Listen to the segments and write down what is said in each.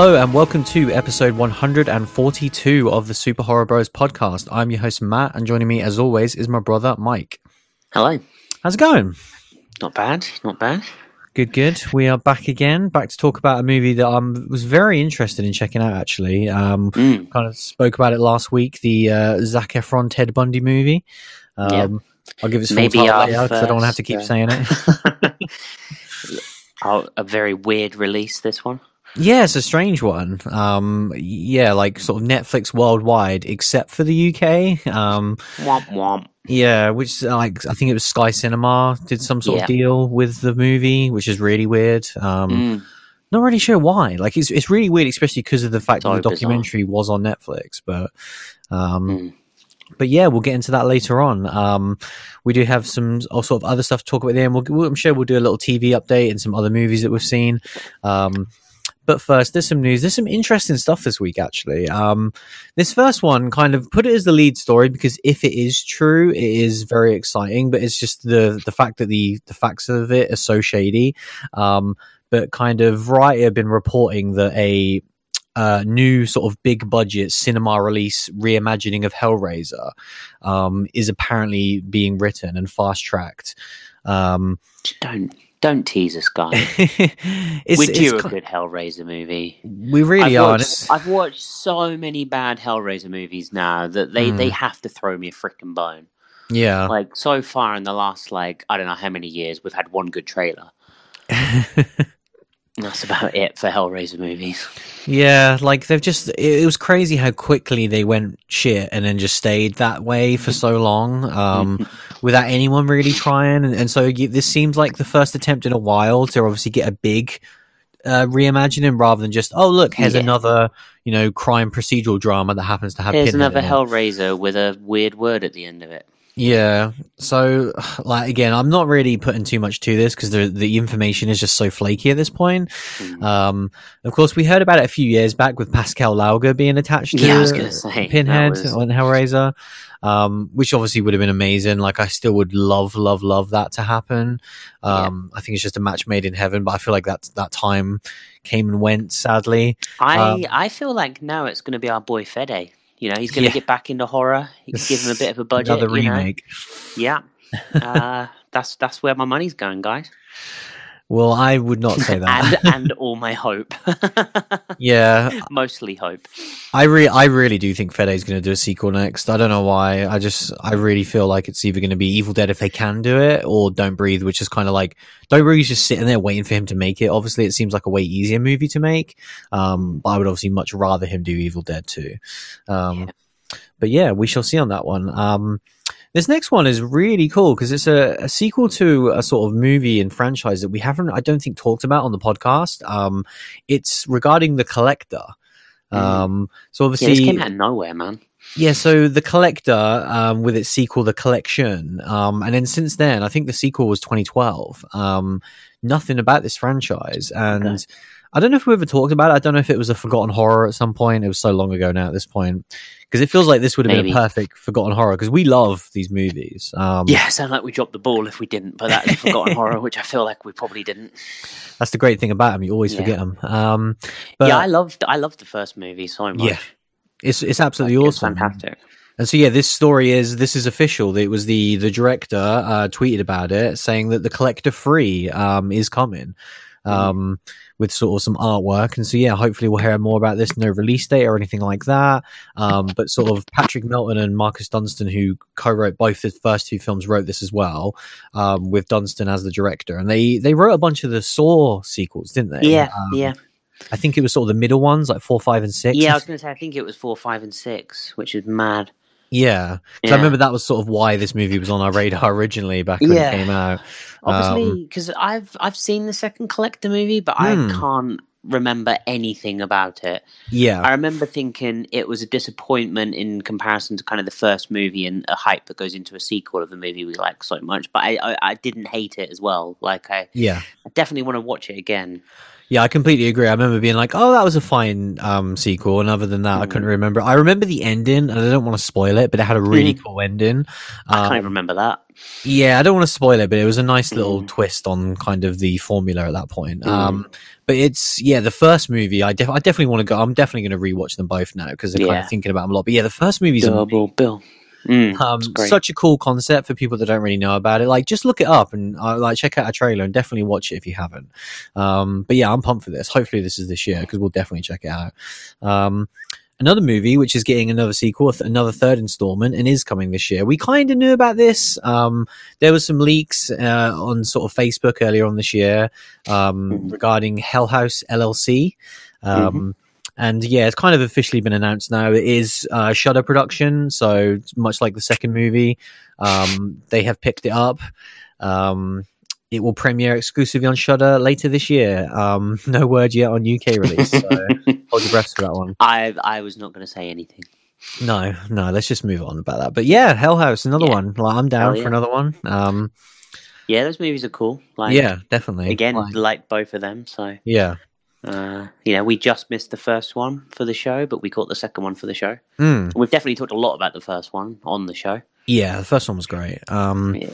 Hello and welcome to episode 142 of the Super Horror Bros podcast. I'm your host Matt, and joining me as always is my brother Mike. Hello. How's it going? Not bad. Not bad. Good, good. We are back again, back to talk about a movie that I was very interested in checking out. Actually, um, Mm. kind of spoke about it last week. The uh, Zac Efron Ted Bundy movie. Um, Yeah. I'll give it full Maybe title later because I don't want to have to keep saying it. oh, a very weird release. This one. Yeah, it's a strange one. Um, yeah, like sort of Netflix worldwide, except for the UK. Um, Womp womp. yeah, which like I think it was Sky Cinema did some sort Yeah. of deal with the movie, which is really weird. Um, Mm. not really sure why. Like it's it's really weird, especially because of the fact that the bizarre. documentary was on Netflix. But um, Mm. but yeah, we'll get into that later on. Um, we do have some all sort of other stuff to talk about there, and we'll, we'll- I'm sure we'll do a little TV update and some other movies that we've seen. Um, but first, there's some news. There's some interesting stuff this week, actually. Um, this first one kind of put it as the lead story because if it is true, it is very exciting. But it's just the the fact that the the facts of it are so shady. Um, but kind of Variety have been reporting that a uh, new sort of big budget cinema release reimagining of Hellraiser um, is apparently being written and fast tracked. Um, Don't don't tease us, guys. it's, We're due it's a good Hellraiser movie. we really I've are. watched, I've watched so many bad Hellraiser movies now that they, Mm. they have to throw me a freaking bone. yeah. Like so far in the last like I don't know how many years we've had one good trailer. That's about it for Hellraiser movies. Yeah, like they've just, it, it was crazy how quickly they went shit and then just stayed that way for so long um, without anyone really trying. And, and so you, this seems like the first attempt in a while to obviously get a big uh, reimagining rather than just, oh, look, here's Yeah. another, you know, crime procedural drama that happens to have Here's another in it. Hellraiser with a weird word at the end of it. Yeah. So, like, again, I'm not really putting too much to this because the the information is just so flaky at this point. Mm. Um, of course, we heard about it a few years back with Pascal Laugier being attached to Yeah, I was gonna say, Pinhead was- on Hellraiser, um, which obviously would have been amazing. Like, I still would love, love, love that to happen. Um, I think it's just a match made in heaven, but I feel like that that time came and went. Sadly, I Um, I feel like now it's going to be our boy Fede. You know, he's going to Yeah. get back into horror. Give him a bit of a budget. another you know? remake. Yeah, uh, that's that's where my money's going, guys. Well, I would not say that. and and all my hope. yeah, Mostly hope. I really, I really do think Fede's going to do a sequel next. I don't know why. I just, I really feel like it's either going to be Evil Dead if they can do it, or Don't Breathe, which is kind of like Don't Breathe is just sitting there waiting for him to make it. Obviously, it seems like a way easier movie to make. Um, but I would obviously much rather him do Evil Dead too. Um, Yeah. but yeah, we shall see on that one. Um, this next one is really cool because it's a, a sequel to a sort of movie and franchise that we haven't, I don't think, talked about on the podcast. Um, it's regarding the collector. Mhm. Um, so Yeah, obviously, this came out of nowhere, man. yeah, so the collector, um, with its sequel, the collection, um, and then since then, I think the sequel was 2012. Um, nothing about this franchise, and Okay. I don't know if we ever talked about it. I don't know if it was a forgotten horror at some point. It was so long ago now at this point, because it feels like this would have been a perfect forgotten horror because we love these movies. Um, Yeah, sound like we dropped the ball if we didn't, but that's forgotten horror, which I feel like we probably didn't. that's the great thing about them. You always Yeah. forget them. Um, but yeah, I loved I loved the first movie so much. Yeah, it's it's absolutely Like, it's awesome. fantastic. And so yeah, this story is this is official. It was the the director uh, tweeted about it, saying that the collector free um, is coming um, with sort of some artwork. And so yeah, hopefully we'll hear more about this. No release date or anything like that. Um, but sort of Patrick Melton and Marcus Dunstan, who co-wrote both the first two films, wrote this as well um, with Dunstan as the director. And they they wrote a bunch of the Saw sequels, didn't they? Yeah, Um, yeah, I think it was sort of the middle ones, like four, five, and six. yeah. I was going to say I think it was four, five, and six, which is mad. Yeah, Yeah. I remember that was sort of why this movie was on our radar originally back when Yeah. it came out. Obviously, Um, because I've I've seen the second Collector movie, but Hmm. I can't remember anything about it. Yeah, I remember thinking it was a disappointment in comparison to kind of the first movie and a hype that goes into a sequel of the movie we like so much. But I I, I didn't hate it as well. Like I, yeah, I definitely want to watch it again. Yeah. I completely agree. I remember being like, "Oh, that was a fine um, sequel," and other than that, I couldn't remember. I remember the ending, and I don't want to spoil it, but it had a really Mhm. cool ending. I can't Um, even remember that. Yeah, I don't want to spoil it, but it was a nice little Mm. twist on kind of the formula at that point. Mm. Um, but it's yeah, the first movie. I, def- I definitely want to go. I'm definitely going to rewatch them both now because they're kind of thinking about them a lot. But yeah, the first movie's amazing. Double bill. Mm, um, such a cool concept for people that don't really know about it. Like, just look it up and uh, like check out a trailer and definitely watch it if you haven't. Um, but yeah, I'm pumped for this. Hopefully, this is this year because we'll definitely check it out. Um, another movie which is getting another sequel, th- another third installment, and is coming this year. We kind of knew about this. Um, there was some leaks uh, on sort of Facebook earlier on this year um, Mhm. regarding Hell House LLC. Um, And yeah, it's kind of officially been announced now. It is uh, Shudder production, so much like the second movie, um, they have picked it up. Um, it will premiere exclusively on Shudder later this year. Um, no word yet on UK release, so hold your breath for that one. I I was not going to say anything. No, no, let's just move on about that. But yeah, Hell House, another Yeah. one. Like, I'm down Hell for another one. Um, Yeah, those movies are cool. Like, yeah, definitely. again, Like, like both of them. So, yeah. Uh, you know, we just missed the first one for the show, but we caught the second one for the show. Mm, We've definitely talked a lot about the first one on the show. yeah, the first one was great. Um, Yeah,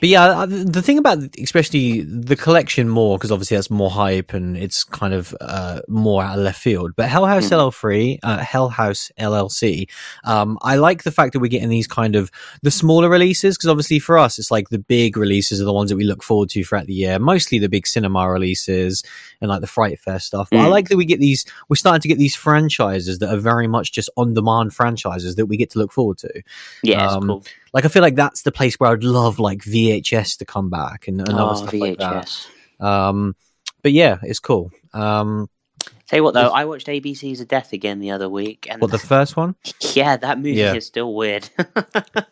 But yeah, the thing about especially the collection more because obviously that's more hype and it's kind of uh, more out of left field. But Hell House Hmm. LL3, uh, Hell House LLC, um, I like the fact that we're getting these kind of the smaller releases because obviously for us it's like the big releases are the ones that we look forward to throughout the year. Mostly the big cinema releases and like the Fright Fest stuff. But I Mm. like that we get these. We're starting to get these franchises that are very much just on demand franchises that we get to look forward to yeah, Um, cool. Like I feel like that's the place where I'd love like VHS to come back and, and other Oh, stuff VHS. like that. Um, but yeah, it's cool. Um, Tell you what, though, I watched ABC's of Death again the other week, and what the first one? yeah, that movie Yeah. is still weird.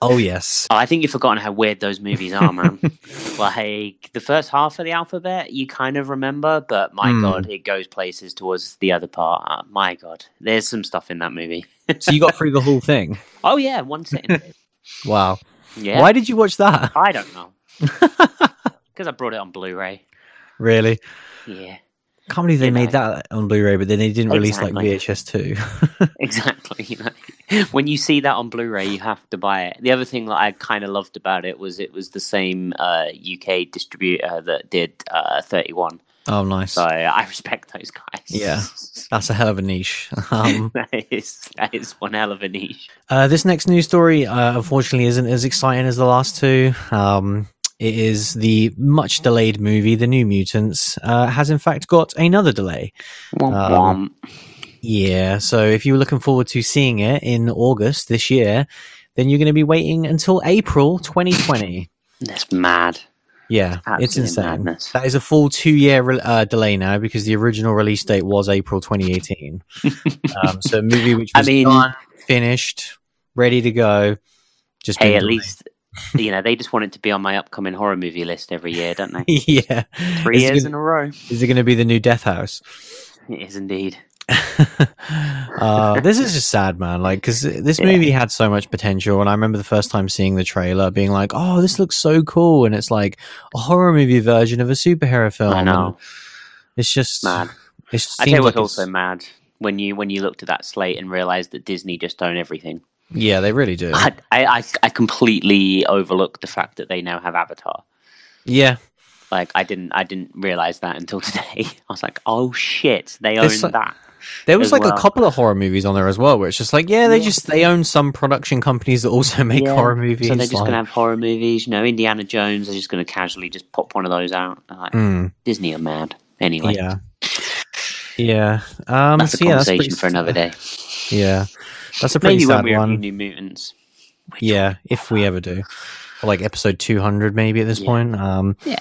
Oh yes, Oh, I think you've forgotten how weird those movies are, man. like the first half of the alphabet, you kind of remember, but my Hmm. god, it goes places towards the other part. Uh, my god, there's some stuff in that movie. so you got through the whole thing. oh yeah, one sitting. Wow. Yeah, Why did you watch that? I don't know because I brought it on Blu-ray. really? Yeah, Can't believe they You made know. that on Blu-ray, but then they didn't release like VHS two. exactly. You know, when you see that on Blu-ray, you have to buy it. The other thing that I kind of loved about it was it was the same uh, UK distributor that did uh, 31. Oh, nice. So I respect those guys. Yeah. That's a hell of a niche. Um, that is that is one hell of a niche. Uh, this next news story, uh, unfortunately, isn't as exciting as the last two. Um, it is the much delayed movie, The New Mutants, uh, has in fact got another delay. Womp Um, womp. Yeah, so if you were looking forward to seeing it in August this year, then you're going to be waiting until April 2020. That's mad. Yeah, it's insane. madness. That is a full two year re- uh, delay now because the original release date was April 2018. um, so a movie which I was mean- done, finished, ready to go. Just Hey, at delayed. least you know they just want it to be on my upcoming horror movie list every year, don't they? yeah. Three Is years gonna- in a row. Is it going to be the new Death House? It is indeed. uh, this is just sad, man. Like, because this Yeah. movie had so much potential, and I remember the first time seeing the trailer, being like, "Oh, this looks so cool!" And it's like a horror movie version of a superhero film. I know. and It's just Mad. It I tell you like what's it's- also mad when you when you looked at that slate and realized that Disney just own everything. yeah, they really do. I, I I completely overlooked the fact that they now have Avatar. yeah, Like I didn't I didn't realize that until today. I was like, oh shit, they own so- that. There was like well. a couple of horror movies on there as well, where it's just like, yeah, they Yeah. just they own some production companies that also make Yeah. horror movies. So they're just like- gonna have horror movies. You know, Indiana Jones. They're just gonna casually just pop one of those out. Like, Mm, Disney are mad. Anyway, yeah, yeah. Um, that's a so yeah, that's conversation pretty- for another day. Yeah, that's a pretty Maybe when sad we one. New Mutants. which- Yeah, if we ever do. Or like episode 200 maybe at this Yeah. point. Um, Yeah.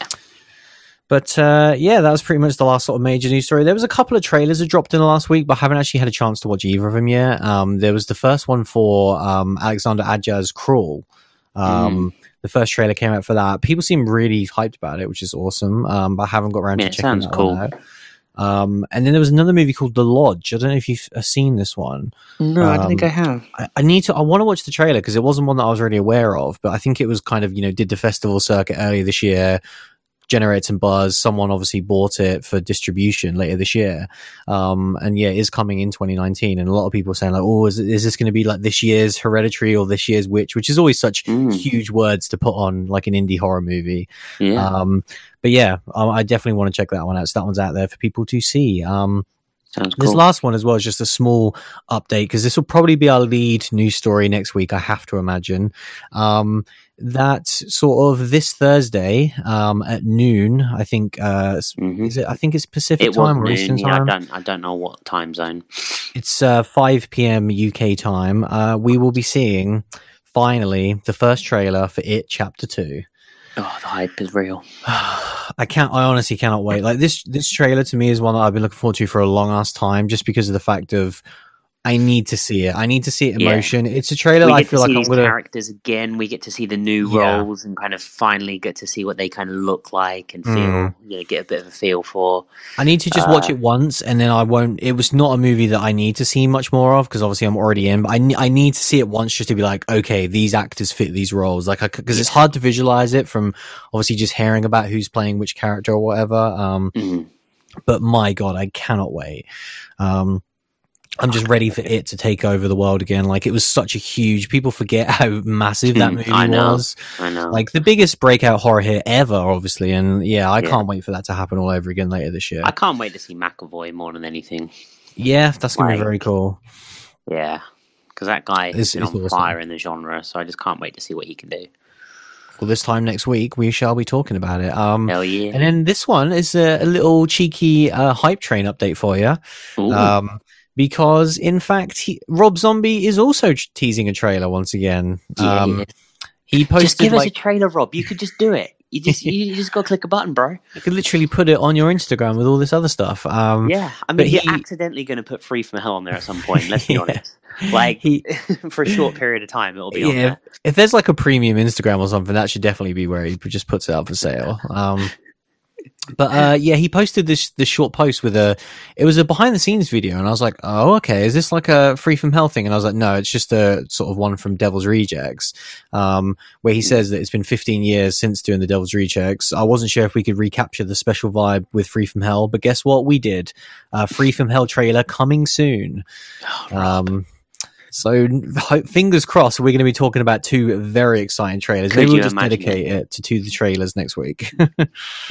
But uh, yeah, that was pretty much the last sort of major news story. There was a couple of trailers that dropped in the last week, but I haven't actually had a chance to watch either of them yet. Um, there was the first one for um, Alexander Aja's Crawl. Um, The first trailer came out for that. People seem really hyped about it, which is awesome. Um, but I haven't got around Yeah, to it checking sounds that cool. one out. Um, and then there was another movie called The Lodge. I don't know if you've uh, seen this one. No, I don't think Um, I have. I, I need to. I want to watch the trailer because it wasn't one that I was really aware of. But I think it was kind of you know did the festival circuit earlier this year. Generated some buzz. Someone obviously bought it for distribution later this year. Um, and yeah, it is coming in 2019. And a lot of people are saying like, oh, is, is this going to be like this year's Hereditary or this year's Witch, which is always such Mm. huge words to put on like an indie horror movie. Yeah. Um, but yeah, um, I definitely want to check that one out. So that one's out there for people to see. Um, Sounds this cool. last one as well is just a small update because this will probably be our lead news story next week. I have to imagine um, that sort of this Thursday um, at noon. I think uh, Mhm. is it? I think it's Pacific It time or noon. Eastern Yeah, I time. don't. I don't know what time zone. It's uh, five p.m. UK time. Uh, we will be seeing finally the first trailer for It Chapter Two. Oh, the hype is real. I can't. I honestly cannot wait. Like this, this trailer to me is one that I've been looking forward to for a long ass time, just because of the fact of I need to see it. I need to see it in Yeah. motion. It's a trailer we I feel to like see I'm these gonna. characters again. We get to see the new Yeah. roles and kind of finally get to see what they kind of look like and feel. Mm. You know, get a bit of a feel for. I need to just watch Uh, it once, and then I won't. It was not a movie that I need to see much more of because obviously I'm already in. But I I need to see it once just to be like, okay, these actors fit these roles. Like, because it's hard to visualize it from obviously just hearing about who's playing which character or whatever. Um, Mhm. but my god, I cannot wait. Um, I'm just ready for it to take over the world again. Like it was such a huge. People forget how massive that Hmm, movie I know. was. I know. Like the biggest breakout horror hit ever, obviously. And yeah, I Yeah. can't wait for that to happen all over again later this year. I can't wait to see McAvoy more than anything. yeah, that's gonna be very cool. Yeah, because that guy It's- has been it's on awesome. fire in the genre. So I just can't wait to see what he can do. Well, this time next week we shall be talking about it. Um, Hell yeah! and then this one is a, a little cheeky uh, hype train update for you. Ooh. Um, because in fact, he, Rob Zombie is also teasing a trailer once again. Yeah, um. He posted just give us a trailer, Rob. You could just do it. You just you, just go click a button, bro. you could literally put it on your Instagram with all this other stuff. Um, Yeah, I mean, you're he- accidentally going to put "Free from Hell" on there at some point. Let's be Yeah. honest. Like He- for a short period of time, it'll be on yeah, there. if there's like a premium Instagram or something, that should definitely be where he just puts it up for sale. Um, but uh, yeah, he posted this this short post with a. It was a behind the scenes video, and I was like, "Oh, okay, is this like a free from hell thing?" And I was like, "No, it's just a sort of one from Devil's Rejects, um, where he says that it's been 15 years since doing the Devil's Rejects. I wasn't sure if we could recapture the special vibe with Free from Hell, but guess what? We did. Uh, free from Hell trailer coming soon. Um, so hope, fingers crossed, we're going to be talking about two very exciting trailers. Could Maybe we'll just dedicate it to two the trailers next week.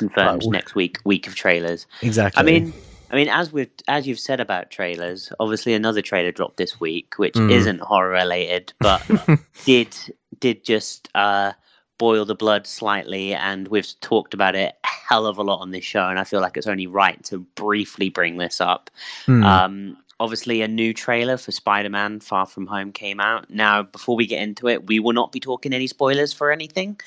Confirmed next week. Week of trailers. exactly. I mean, I mean, as with as you've said about trailers, obviously another trailer dropped this week, which Mm. isn't horror related, but did did just uh, boil the blood slightly, and we've talked about it a hell of a lot on this show, and I feel like it's only right to briefly bring this up. Hmm. Um, obviously, a new trailer for Spider-Man: Far From Home came out. Now, before we get into it, we will not be talking any spoilers for anything.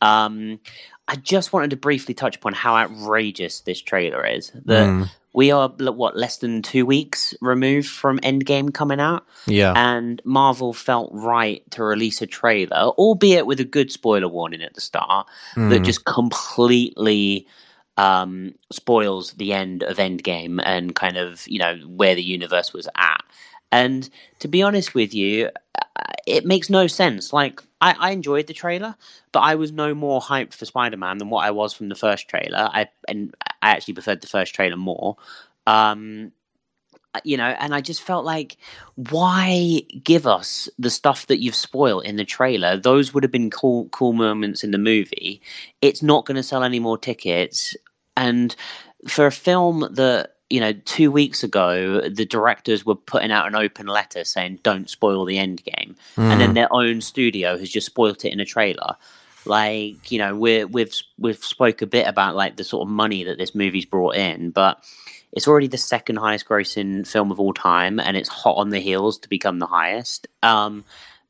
Um, I just wanted to briefly touch upon how outrageous this trailer is. That Hmm. we are what less than two weeks removed from Endgame coming out, yeah. and Marvel felt right to release a trailer, albeit with a good spoiler warning at the start, that Hmm. just completely um, spoils the end of Endgame and kind of you know where the universe was at. And to be honest with you, uh, it makes no sense. Like I, I enjoyed the trailer, but I was no more hyped for Spider Man than what I was from the first trailer. I and I actually preferred the first trailer more. Um, you know, and I just felt like, why give us the stuff that you've spoiled in the trailer? Those would have been cool, cool moments in the movie. It's not going to sell any more tickets, and for a film that you know, two weeks ago, the directors were putting out an open letter saying, "Don't spoil the end game," and Hmm. then their own studio has just spoilt it in a trailer. Like you know, we're, we've we've spoke a bit about like the sort of money that this movie's brought in, but it's already the second highest grossing film of all time, and it's hot on the heels to become the highest. Um,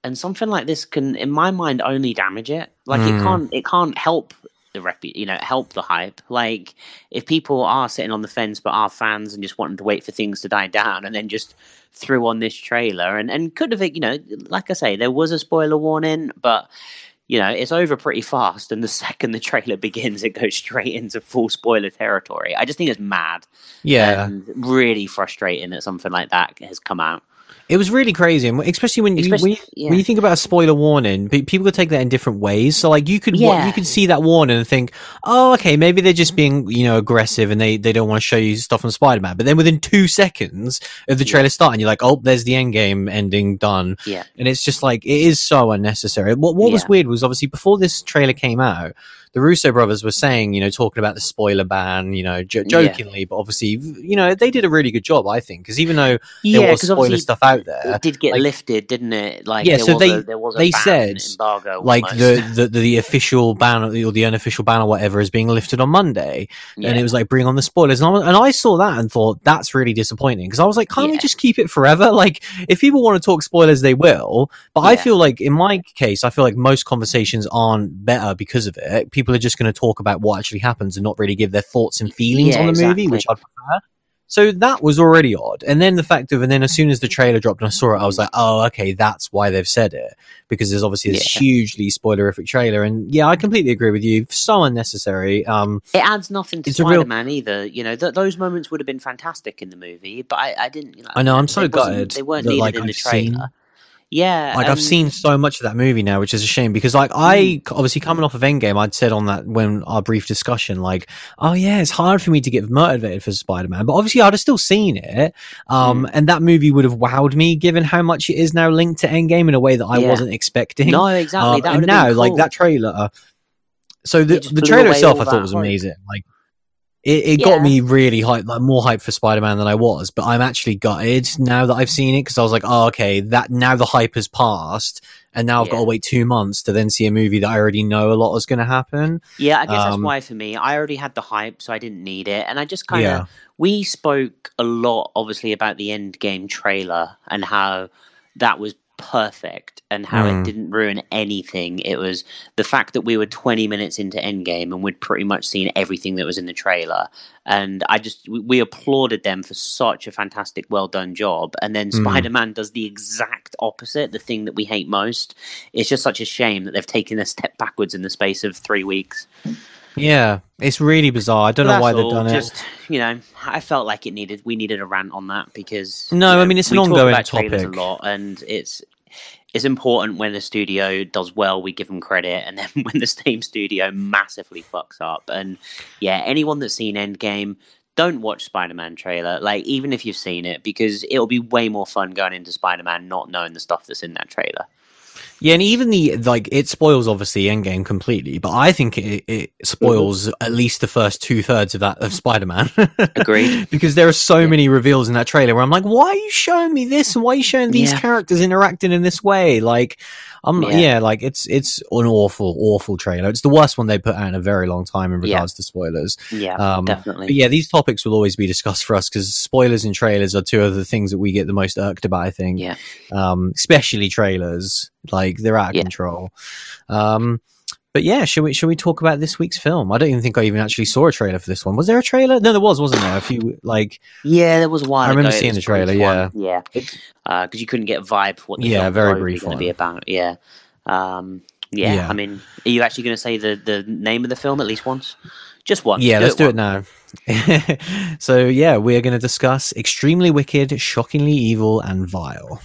and something like this can, in my mind, only damage it. Like it Mm. can't, it can't help the rep, you know, help the hype. Like if people are sitting on the fence but are fans and just wanting to wait for things to die down, and then just threw on this trailer and and could have, you know, like I say, there was a spoiler warning, but you know, it's over pretty fast. And the second the trailer begins, it goes straight into full spoiler territory. I just think it's mad yeah. and really frustrating that something like that has come out. It was really crazy, and especially when you, Especially- when, you yeah. when you think about a spoiler warning, pe- people could take that in different ways. So, like, you could Yeah. you could see that warning and think, "Oh, okay, maybe they're just being you know aggressive and they, they don't want to show you stuff from Spider Man." But then within two seconds of the trailer starting, you're like, "Oh, there's the end game ending done," Yeah. and it's just like it is so unnecessary. What what was weird was obviously before this trailer came out. The Russo brothers were saying, you know, talking about the spoiler ban, you know, Yeah. jokingly, but obviously, you know, they did a really good job, I think, because even though Yeah, there was spoiler stuff out there, it did get like- lifted, didn't it? Like Yeah, there so was they- a, there was they said, embargo, like the, the the official ban or the unofficial ban or whatever is being lifted on Monday, yeah. and it was like bring on the spoilers, and I, was- and I saw that and thought that's really disappointing because I was like, can't we just keep it forever? Like, if people want to talk spoilers, they will. But I feel like in my case, I feel like most conversations aren't better because of it. People are just going to talk about what actually happens and not really give their thoughts and feelings Yeah, on the exactly. movie, which I prefer. So that was already odd. And then the fact of, and then as soon as the trailer dropped and I saw it, I was like, oh, okay, that's why they've said it. Because there's obviously this Yeah. hugely spoilerific trailer. And yeah, I completely agree with you. So unnecessary. Um, it adds nothing to It's a real- Spider-Man either. You know, th- those moments would have been fantastic in the movie, but I, I didn't. You know, I know, I'm so gutted They weren't that, needed like, in the I've seen- trailer. Yeah, like I've seen so much of that movie now, which is a shame because like I obviously coming off of Endgame, I'd said on that when our brief discussion, like, oh yeah, it's hard for me to get motivated for Spider Man, but obviously I'd have still seen it, um, and that movie would have wowed me given how much it is now linked to Endgame in a way that I Yeah. wasn't expecting. No, exactly. Um, that and now, been like that trailer. So the the trailer itself, I thought was amazing. Like it, it got me really hyped, like more hyped for Spider Man than I was. But I'm actually gutted now that I've seen it because I was like, oh, okay, that now the hype has passed, and now I've got to wait two months to then see a movie that I already know a lot is going to happen. Yeah, I guess that's Um, why for me, I already had the hype, so I didn't need it, and I just kind of. Yeah. We spoke a lot, obviously, about the Endgame trailer and how that was perfect and how Mm. it didn't ruin anything. It was the fact that we were 20 minutes into Endgame and we'd pretty much seen everything that was in the trailer. And I just, we, we applauded them for such a fantastic, well done job. And then Mm. Spider Man does the exact opposite, the thing that we hate most. It's just such a shame that they've taken a step backwards in the space of three weeks. Yeah, it's really bizarre. I don't know why they've done it. Just you know, I felt like it needed. We needed a rant on that because No, you I mean, it's an ongoing topic. a lot, and it's it's important when the studio does well, we give them credit, and then when the same studio massively fucks up, and yeah, anyone that's seen Endgame. Don't watch Spider-Man trailer, like even if you've seen it, because it'll be way more fun going into Spider-Man not knowing the stuff that's in that trailer. Yeah, and even the like it spoils obviously Endgame completely, but I think it, it spoils Mm-hmm. at least the first two thirds of that of Spider Man. Agreed. because there are so Yeah. many reveals in that trailer where I'm like, why are you showing me this? And why are you showing these Yeah. characters interacting in this way? Like, I'm yeah. Yeah. like it's it's an awful, awful trailer. It's the worst one they put out in a very long time in Yeah. regards to spoilers. Yeah, Um, definitely. But yeah, these topics will always be discussed for us because spoilers and trailers are two of the things that we get the most irked about. I think Yeah. um, especially trailers. Like they're out of Yeah. control. Um, but yeah, should we should we talk about this week's film? I don't even think I even actually saw a trailer for this one. Was there a trailer? No, there was, wasn't there? A few like Yeah, there was one. I remember ago, seeing the trailer, yeah. one. yeah, because you couldn't get a vibe for what the Yeah, film very was brief going to be about. Yeah, um, yeah, Yeah. I mean, are you actually going to say the the name of the film at least once? Just once. yeah, let's do it now. so yeah, we are going to discuss extremely wicked, shockingly evil, and vile.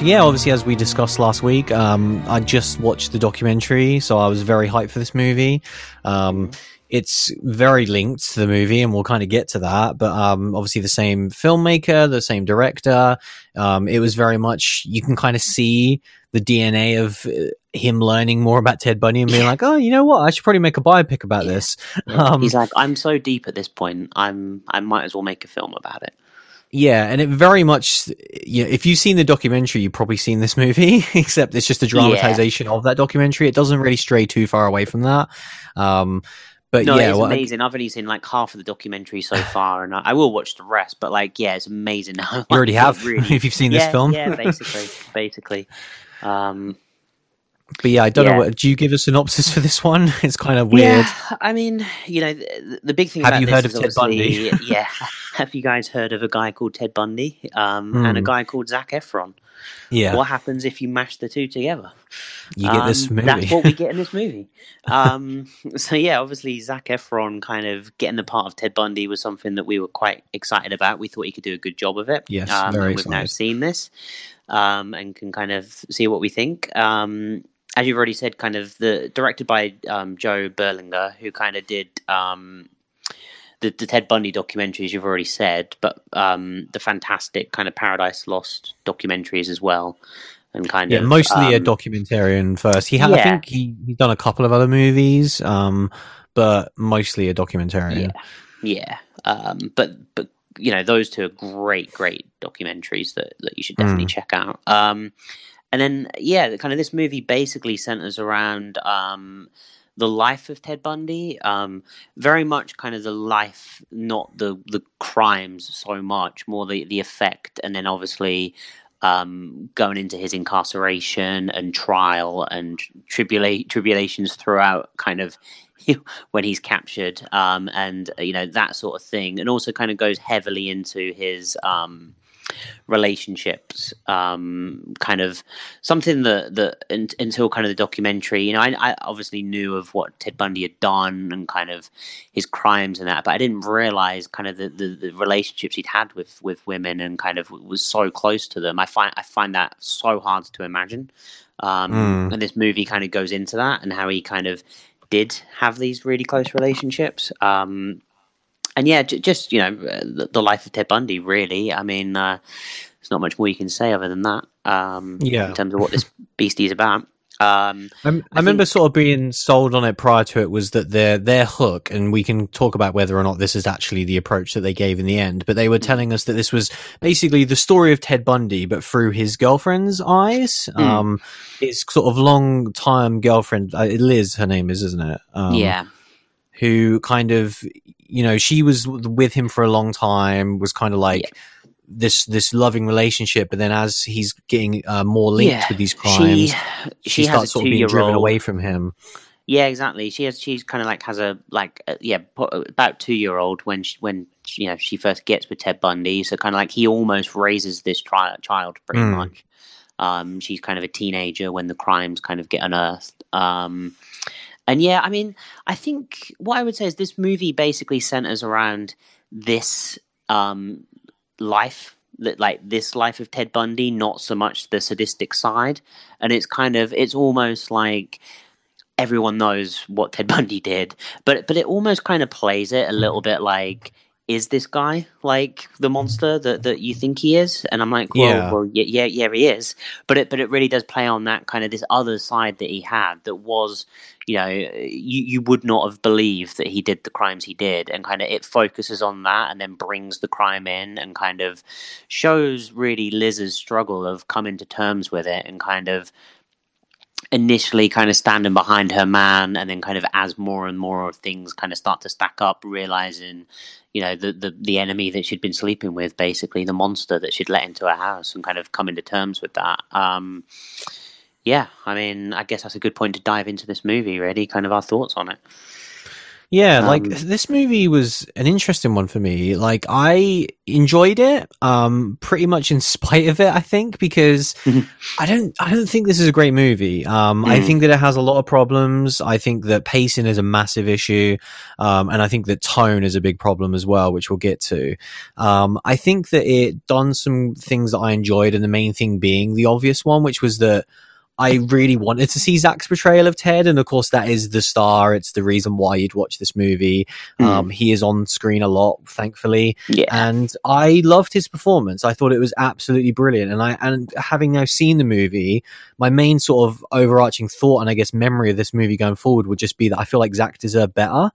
So yeah, obviously, as we discussed last week, um, I just watched the documentary, so I was very hyped for this movie. Um, it's very linked to the movie, and we'll kind of get to that. But um, obviously, the same filmmaker, the same director. Um, it was very much you can kind of see the DNA of uh, him learning more about Ted Bundy and being like, "Oh, you know what? I should probably make a biopic about Yeah. this." Um, He's like, I'm so deep at this point. I'm. I might as well make a film about it. Yeah, and it very much. Yeah, if you've seen the documentary, you've probably seen this movie. Except it's just a dramatization of that documentary. It doesn't really stray too far away from that. Um, but No, yeah, it's well, amazing. I've only seen like half of the documentary so far, and I, I will watch the rest. But like, yeah, it's amazing. you already have Really, if you've seen this film. yeah, basically, basically. Um, but yeah, I don't Yeah. know. What, do you give a synopsis for this one? It's kind of weird. Yeah, I mean, you know, the, the big thing Have about you heard of Ted Bundy? yeah, have you guys heard of a guy called Ted Bundy um, and a Hmm. guy called Zac Efron? Yeah, What happens if you mash the two together? you get this Um, movie. That's what we get in this movie. Um, so yeah, obviously Zac Efron kind of getting the part of Ted Bundy was something that we were quite excited about. We thought he could do a good job of it. Yes, um, very and We've now seen this um, and can kind of see what we think. As you've already said, kind of the directed by um, Joe Berlinger, who kind of did. Um, the, the Ted Bundy documentaries you've already said, but um, the fantastic kind of Paradise Lost documentaries as well, and kind yeah, of mostly a um, documentarian first. He had, I think, he he done a couple of other movies, um, but mostly a documentarian. Yeah, um, but but you know those two are great, great documentaries that that you should definitely check out. Um, and then yeah, kind of this movie basically centers around um, the life of Ted Bundy. Um, very much kind of the life, not the the crimes so much, more the the effect, and then obviously. Um, going into his incarceration and trial and tribula- tribulations throughout, kind of when he's captured um, and uh, you know that sort of thing and also kind of goes heavily into his um, relationships um, kind of something that, that un, until kind of the documentary you know I, I obviously knew of what ted bundy had done and kind of his crimes and that but i didn't realize kind of the, the, the relationships he'd had with with women and kind of was so close to them i find i find that so hard to imagine um, Mm. and this movie kind of goes into that and how he kind of did have these really close relationships. Um, and yeah, j- just you know, uh, the, the life of Ted Bundy. Really, I mean, uh, there's not much more you can say other than that. Um, Yeah. in terms of what this beastie is about. Um, I, I remember sort of being sold on it prior to it was that their their hook, and we can talk about whether or not this is actually the approach that they gave in the end. But they were telling us that this was basically the story of Ted Bundy, but through his girlfriend's eyes. Mm. Um, his sort of long time girlfriend, uh, Liz, her name is, isn't it? Um, yeah, who kind of you know she was with him for a long time was kind of like this this loving relationship but then as he's getting uh, more linked Yeah, with these crimes she she, she has starts sort of being driven two-year-old. away from him Yeah, exactly. She has. She's kind of like has a like uh, yeah, about two year old when she, when you know she first gets with Ted Bundy. So kind of like he almost raises this tri- child pretty Mm. much. Um, she's kind of a teenager when the crimes kind of get unearthed. Um, and yeah, I mean, I think what I would say is this movie basically centers around this um, life like this life of Ted Bundy, not so much the sadistic side. And it's kind of it's almost like everyone knows what Ted Bundy did, but but it almost kind of plays it a little bit like is this guy like the monster that, that you think he is? And I'm like, well, Yeah. well, yeah, yeah, yeah, he is. But it, but it really does play on that kind of this other side that he had that was, you know, you, you would not have believed that he did the crimes he did, and kind of it focuses on that, and then brings the crime in, and kind of shows really Liz's struggle of coming to terms with it, and kind of initially kind of standing behind her man and then kind of as more and more of things kind of start to stack up realizing you know the, the the enemy that she'd been sleeping with basically the monster that she'd let into her house and kind of coming to terms with that. Um yeah i mean i guess that's a good point to dive into this movie really kind of our thoughts on it Yeah, like Um, this movie was an interesting one for me. Like I enjoyed it, um, pretty much in spite of it. I think because Mhm. I don't, I don't think this is a great movie. Um, I Mm. think that it has a lot of problems. I think that pacing is a massive issue, um, and I think that tone is a big problem as well, which we'll get to. Um, I think that it done some things that I enjoyed, and the main thing being the obvious one, which was that. I really wanted to see Zac's portrayal of Ted, and of course, that is the star. It's the reason why you'd watch this movie. Mm. Um, he is on screen a lot, thankfully, yeah and I loved his performance. I thought it was absolutely brilliant. And I, and having now seen the movie, my main sort of overarching thought and I guess memory of this movie going forward would just be that I feel like Zac deserved better.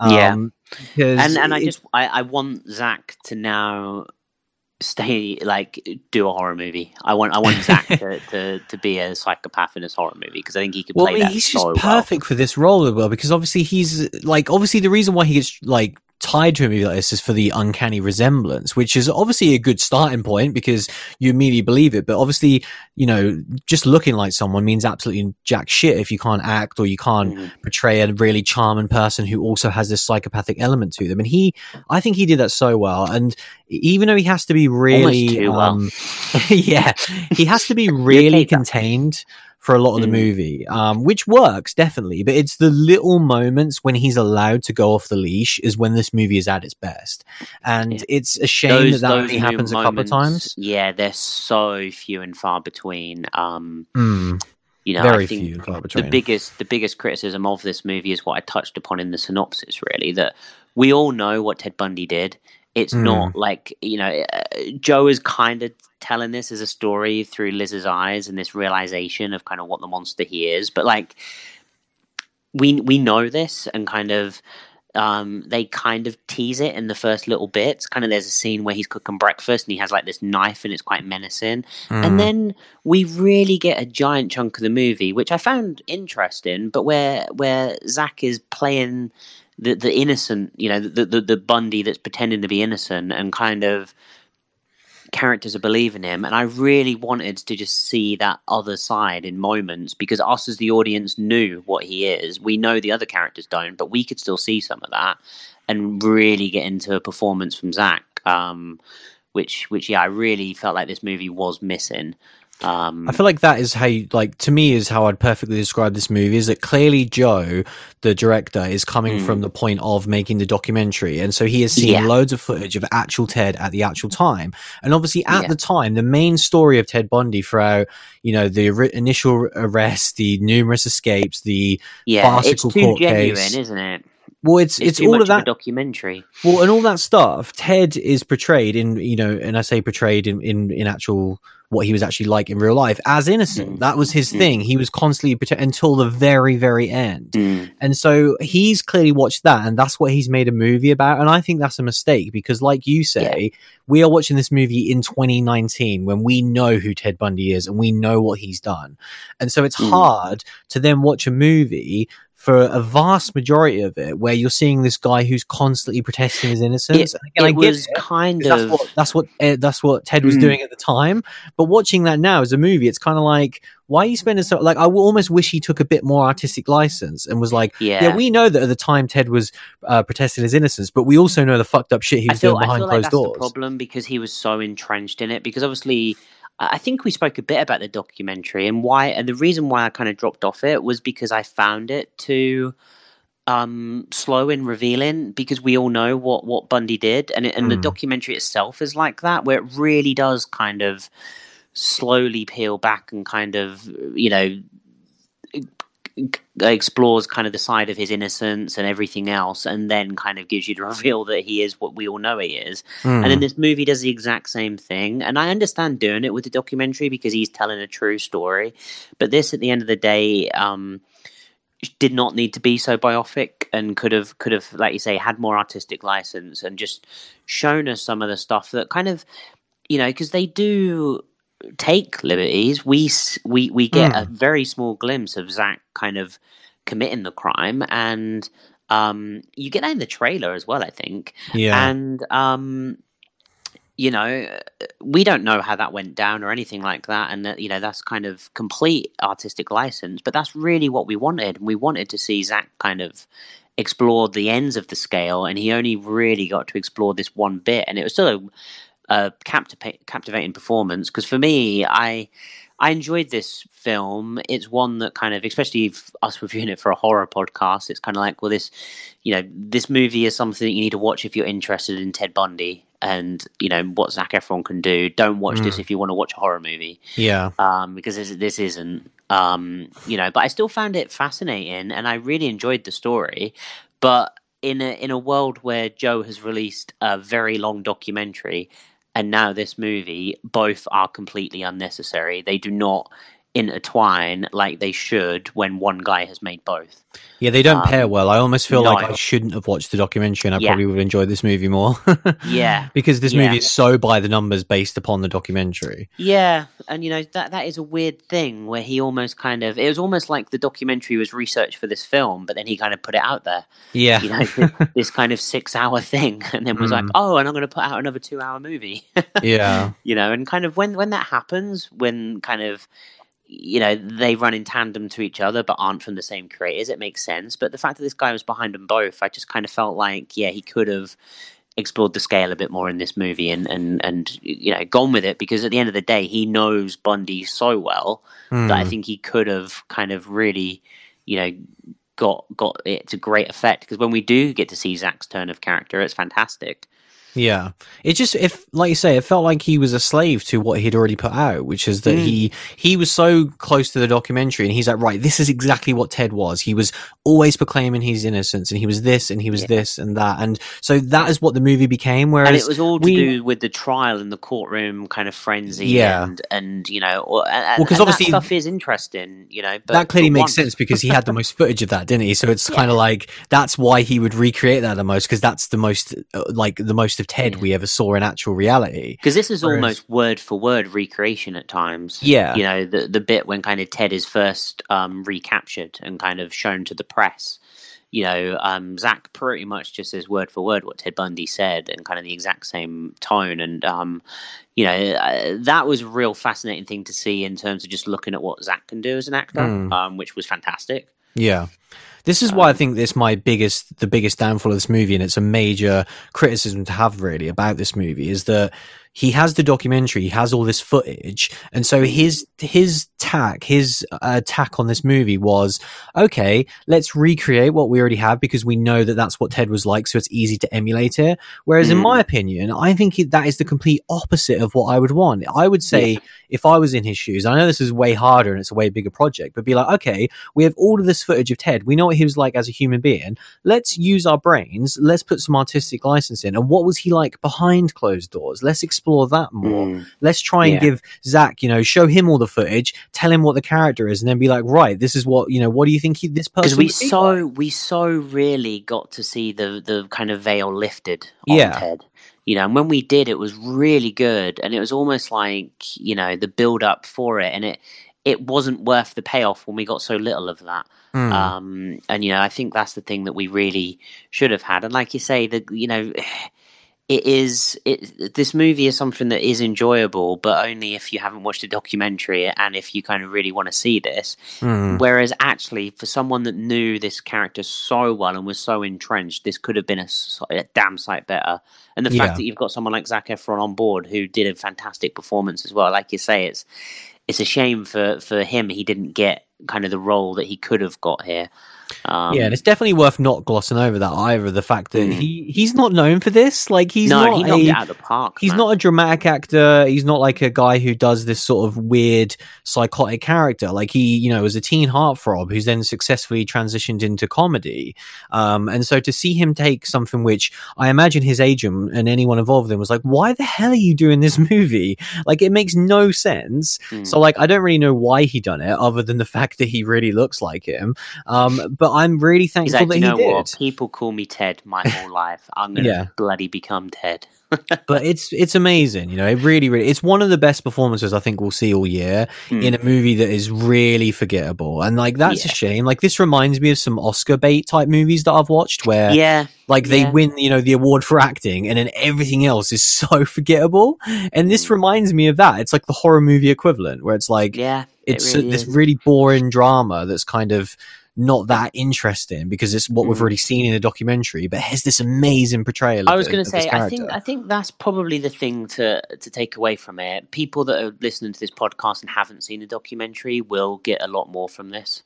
Yeah. because and and I just I, I want Zac to now stay like do a horror movie. I want I want Zac to, to, to be a psychopath in this horror movie because I think he could play well, that he's so just well. perfect for this role as well because obviously he's like obviously the reason why he gets like tied to a movie like this is for the uncanny resemblance, which is obviously a good starting point because you immediately believe it. But obviously, you know, just looking like someone means absolutely jack shit if you can't act or you can't mm-hmm. portray a really charming person who also has this psychopathic element to them. And he, I think he did that so well. And even though he has to be really, um, well. yeah, he has to be really contained for a lot of the mm. movie, um, which works definitely. But it's the little moments when he's allowed to go off the leash is when this movie is at its best, and yeah. it's a shame those, that that only happens moments, a couple of times. Yeah, they're so few and far between. Um, mm. You know, Very I think the biggest the biggest criticism of this movie is what I touched upon in the synopsis. Really, that we all know what Ted Bundy did. It's mm. not like you know, uh, Joe is kind of telling this as a story through Liz's eyes and this realization of kind of what the monster he is. But like, we we know this, and kind of um, they kind of tease it in the first little bits. Kind of there's a scene where he's cooking breakfast and he has like this knife and it's quite menacing. Mm. And then we really get a giant chunk of the movie, which I found interesting, but where where Zac is playing the the innocent, you know, the, the the Bundy that's pretending to be innocent and kind of characters are believing him. And i really wanted to just see that other side in moments because us as the audience knew what he is. We know the other characters don't but we could still see some of that and really get into a performance from zac um, which which yeah i really felt like this movie was missing um, I feel like that is how, you, like, to me, is how I'd perfectly describe this movie. Is that clearly Joe, the director, is coming mm. from the point of making the documentary, and so he has seen yeah. loads of footage of actual Ted at the actual time, and obviously at yeah. the time, the main story of Ted Bundy throughout, you know, the re- initial arrest, the numerous escapes, the yeah, farcical it's too court genuine, case, isn't it? Well, it's it's, it's all of that documentary. Well, and all that stuff. Ted is portrayed in you know, and I say portrayed in in, in actual what he was actually like in real life as innocent. Mm. That was his mm. thing. He was constantly until the very, very end. Mm. And so he's clearly watched that and that's what he's made a movie about. And I think that's a mistake because like you say, yeah. we are watching this movie in 2019 when we know who Ted Bundy is and we know what he's done. And so it's mm. hard to then watch a movie for a vast majority of it, where you're seeing this guy who's constantly protesting his innocence. It, again, it was it, kind of that's what that's what, uh, that's what Ted was mm. doing at the time. But watching that now as a movie, it's kind of like why are you spending so like I almost wish he took a bit more artistic license and was like, yeah, yeah we know that at the time Ted was uh, protesting his innocence, but we also know the fucked up shit he was feel, doing behind closed like doors. problem because he was so entrenched in it. Because obviously I think we spoke a bit about the documentary and why, and the reason why I kind of dropped off it was because I found it too um, slow in revealing. Because we all know what what Bundy did, and it, and mm. the hmm. documentary itself is like that, where it really does kind of slowly peel back and kind of you know explores kind of the side of his innocence and everything else, and then kind of gives you the reveal that he is what we all know he is. Mm. And then hmm. this movie does the exact same thing. And I understand doing it with the documentary because he's telling a true story. But this, at the end of the day, um, did not need to be so biopic and could have could have like you say had more artistic license and just shown us some of the stuff that kind of you know because they do take liberties, we we we get mm. a very small glimpse of Zac kind of committing the crime, and um, you get that in the trailer as well, I think. Yeah, and um, you know, we don't know how that went down or anything like that, and that you know that's kind of complete artistic license. But that's really what we wanted. We wanted to see Zac kind of explore the ends of the scale, and he only really got to explore this one bit, and it was still a a captivating performance because for me, I I enjoyed this film. It's one that kind of, especially us reviewing it for a horror podcast, it's kind of like, well, this, you know, this movie is something that you need to watch if you're interested in Ted Bundy and you know what Zac Efron can do. Don't watch mm. this if you want to watch a horror movie. Yeah, um, because this, this isn't, um, you know. But I still found it fascinating, and I really enjoyed the story. But in a in a world where Joe has released a very long documentary and now this movie both are completely unnecessary. They do not intertwine like they should when one guy has made both. Yeah, they don't Um, pair well. I almost feel no. like I shouldn't have watched the documentary, and I Yeah. probably would enjoy this movie more. Yeah. because this Yeah. movie is so by the numbers based upon the documentary. Yeah, and you know that that is a weird thing where he almost kind of it was almost like the documentary was research for this film, but then he kind of put it out there, Yeah, you know, this, this kind of six hour thing, and then was like, Mm. oh, and I'm going to put out another two hour movie, yeah, you know, and kind of when when that happens, when kind of you know they run in tandem to each other but aren't from the same creators, it makes sense. But the fact that this guy was behind them both, I just kind of felt like yeah, he could have explored the scale a bit more in this movie and and and you know gone with it because at the end of the day he knows Bundy so well that I Mm. think he could have kind of really you know got got it to great effect because when we do get to see Zac's turn of character it's fantastic yeah. It just, if like you say, it felt like he was a slave to what he'd already put out, which is that Mm. he he was so close to the documentary, and he's like, right, this is exactly what Ted was. He was always proclaiming his innocence, and he was this, and he was Yeah. this, and that, and so that is what the movie became. Whereas and it was all to we- do with the trial and the courtroom kind of frenzy Yeah. and and you know or, and, Well, 'cause and that obviously- stuff is interesting you know but that clearly makes once- sense because he had the most footage of that, didn't he? So it's kind of like that's why he would recreate that the most because that's the most uh, like the most of Ted Yeah. we ever saw in actual reality. Because this is Whereas- almost word for word recreation at times. Yeah. You know, the the bit when kind of Ted is first um, recaptured and kind of shown to the press. You know, um, Zac pretty much just says word for word what Ted Bundy said and kind of the exact same tone. And, um, you know, uh, that was a real fascinating thing to see in terms of just looking at what Zac can do as an actor, Mm. um, which was fantastic. Yeah. This is why I Um, think this my biggest the biggest downfall of this movie and it's a major criticism to have really about this movie is that he has the documentary, he has all this footage, and so his his tack, his attack on this movie was okay. Let's recreate what we already have because we know that that's what Ted was like, so it's easy to emulate it. Whereas, in Mm. my opinion, I think it, that is the complete opposite of what I would want. I would say if I was in his shoes, I know this is way harder and it's a way bigger project, but be like, okay, we have all of this footage of Ted. We know what he was like as a human being. Let's use our brains. Let's put some artistic license in. And what was he like behind closed doors? Let's explore that more. Mm. Let's try and Yeah. give Zac, you know, show him all the footage, tell him what the character is, and then be like, right, this is what, you know, what do you think he, this person because we so like? we so really got to see the the kind of veil lifted on Yeah. Ted. You know, and when we did, it was really good, and it was almost like you know the build up for it, and it it wasn't worth the payoff when we got so little of that. Hmm. Um, and you know, I think that's the thing that we really should have had. And like you say, that you know, it is it. This movie is something that is enjoyable, but only if you haven't watched a documentary and if you kind of really want to see this. Hmm. Whereas actually, for someone that knew this character so well and was so entrenched, this could have been a damn sight better. And the Yeah. fact that you've got someone like Zac Efron on board who did a fantastic performance as well, like you say, it's it's a shame for for him he didn't get kind of the role that he could have got here. Um, yeah, and it's definitely worth not glossing over that either. The fact that Mm. he he's not known for this. Like he's no, not he a, out of the park. He's man. not a dramatic actor. He's not like a guy who does this sort of weird psychotic character. Like he, you know, was a teen heartthrob who's then successfully transitioned into comedy. Um, and so to see him take something which I imagine his agent and anyone involved with him was like, why the hell are you doing this movie? Like it makes no sense. Mm. So like I don't really know why he done it other than the fact that he really looks like him. Um, but I'm really thankful He's like, that you know he did. what? People call me Ted my whole life. I'm gonna Yeah. bloody become Ted. But it's it's amazing, you know. It really, really, it's one of the best performances I think we'll see all year Mm. in a movie that is really forgettable, and like that's a shame. Like this reminds me of some Oscar bait type movies that I've watched where. yeah, Like they yeah. win, you know, the award for acting, and then everything else is so forgettable. And this Mm. reminds me of that. It's like the horror movie equivalent, where it's like yeah. it it's really this really boring drama that's kind of not that interesting because it's what we've Mm. already seen in a documentary, but has this amazing portrayal. I was going to say, I think. I think that's probably the thing to to take away from it. People that are listening to this podcast and haven't seen the documentary will get a lot more from this,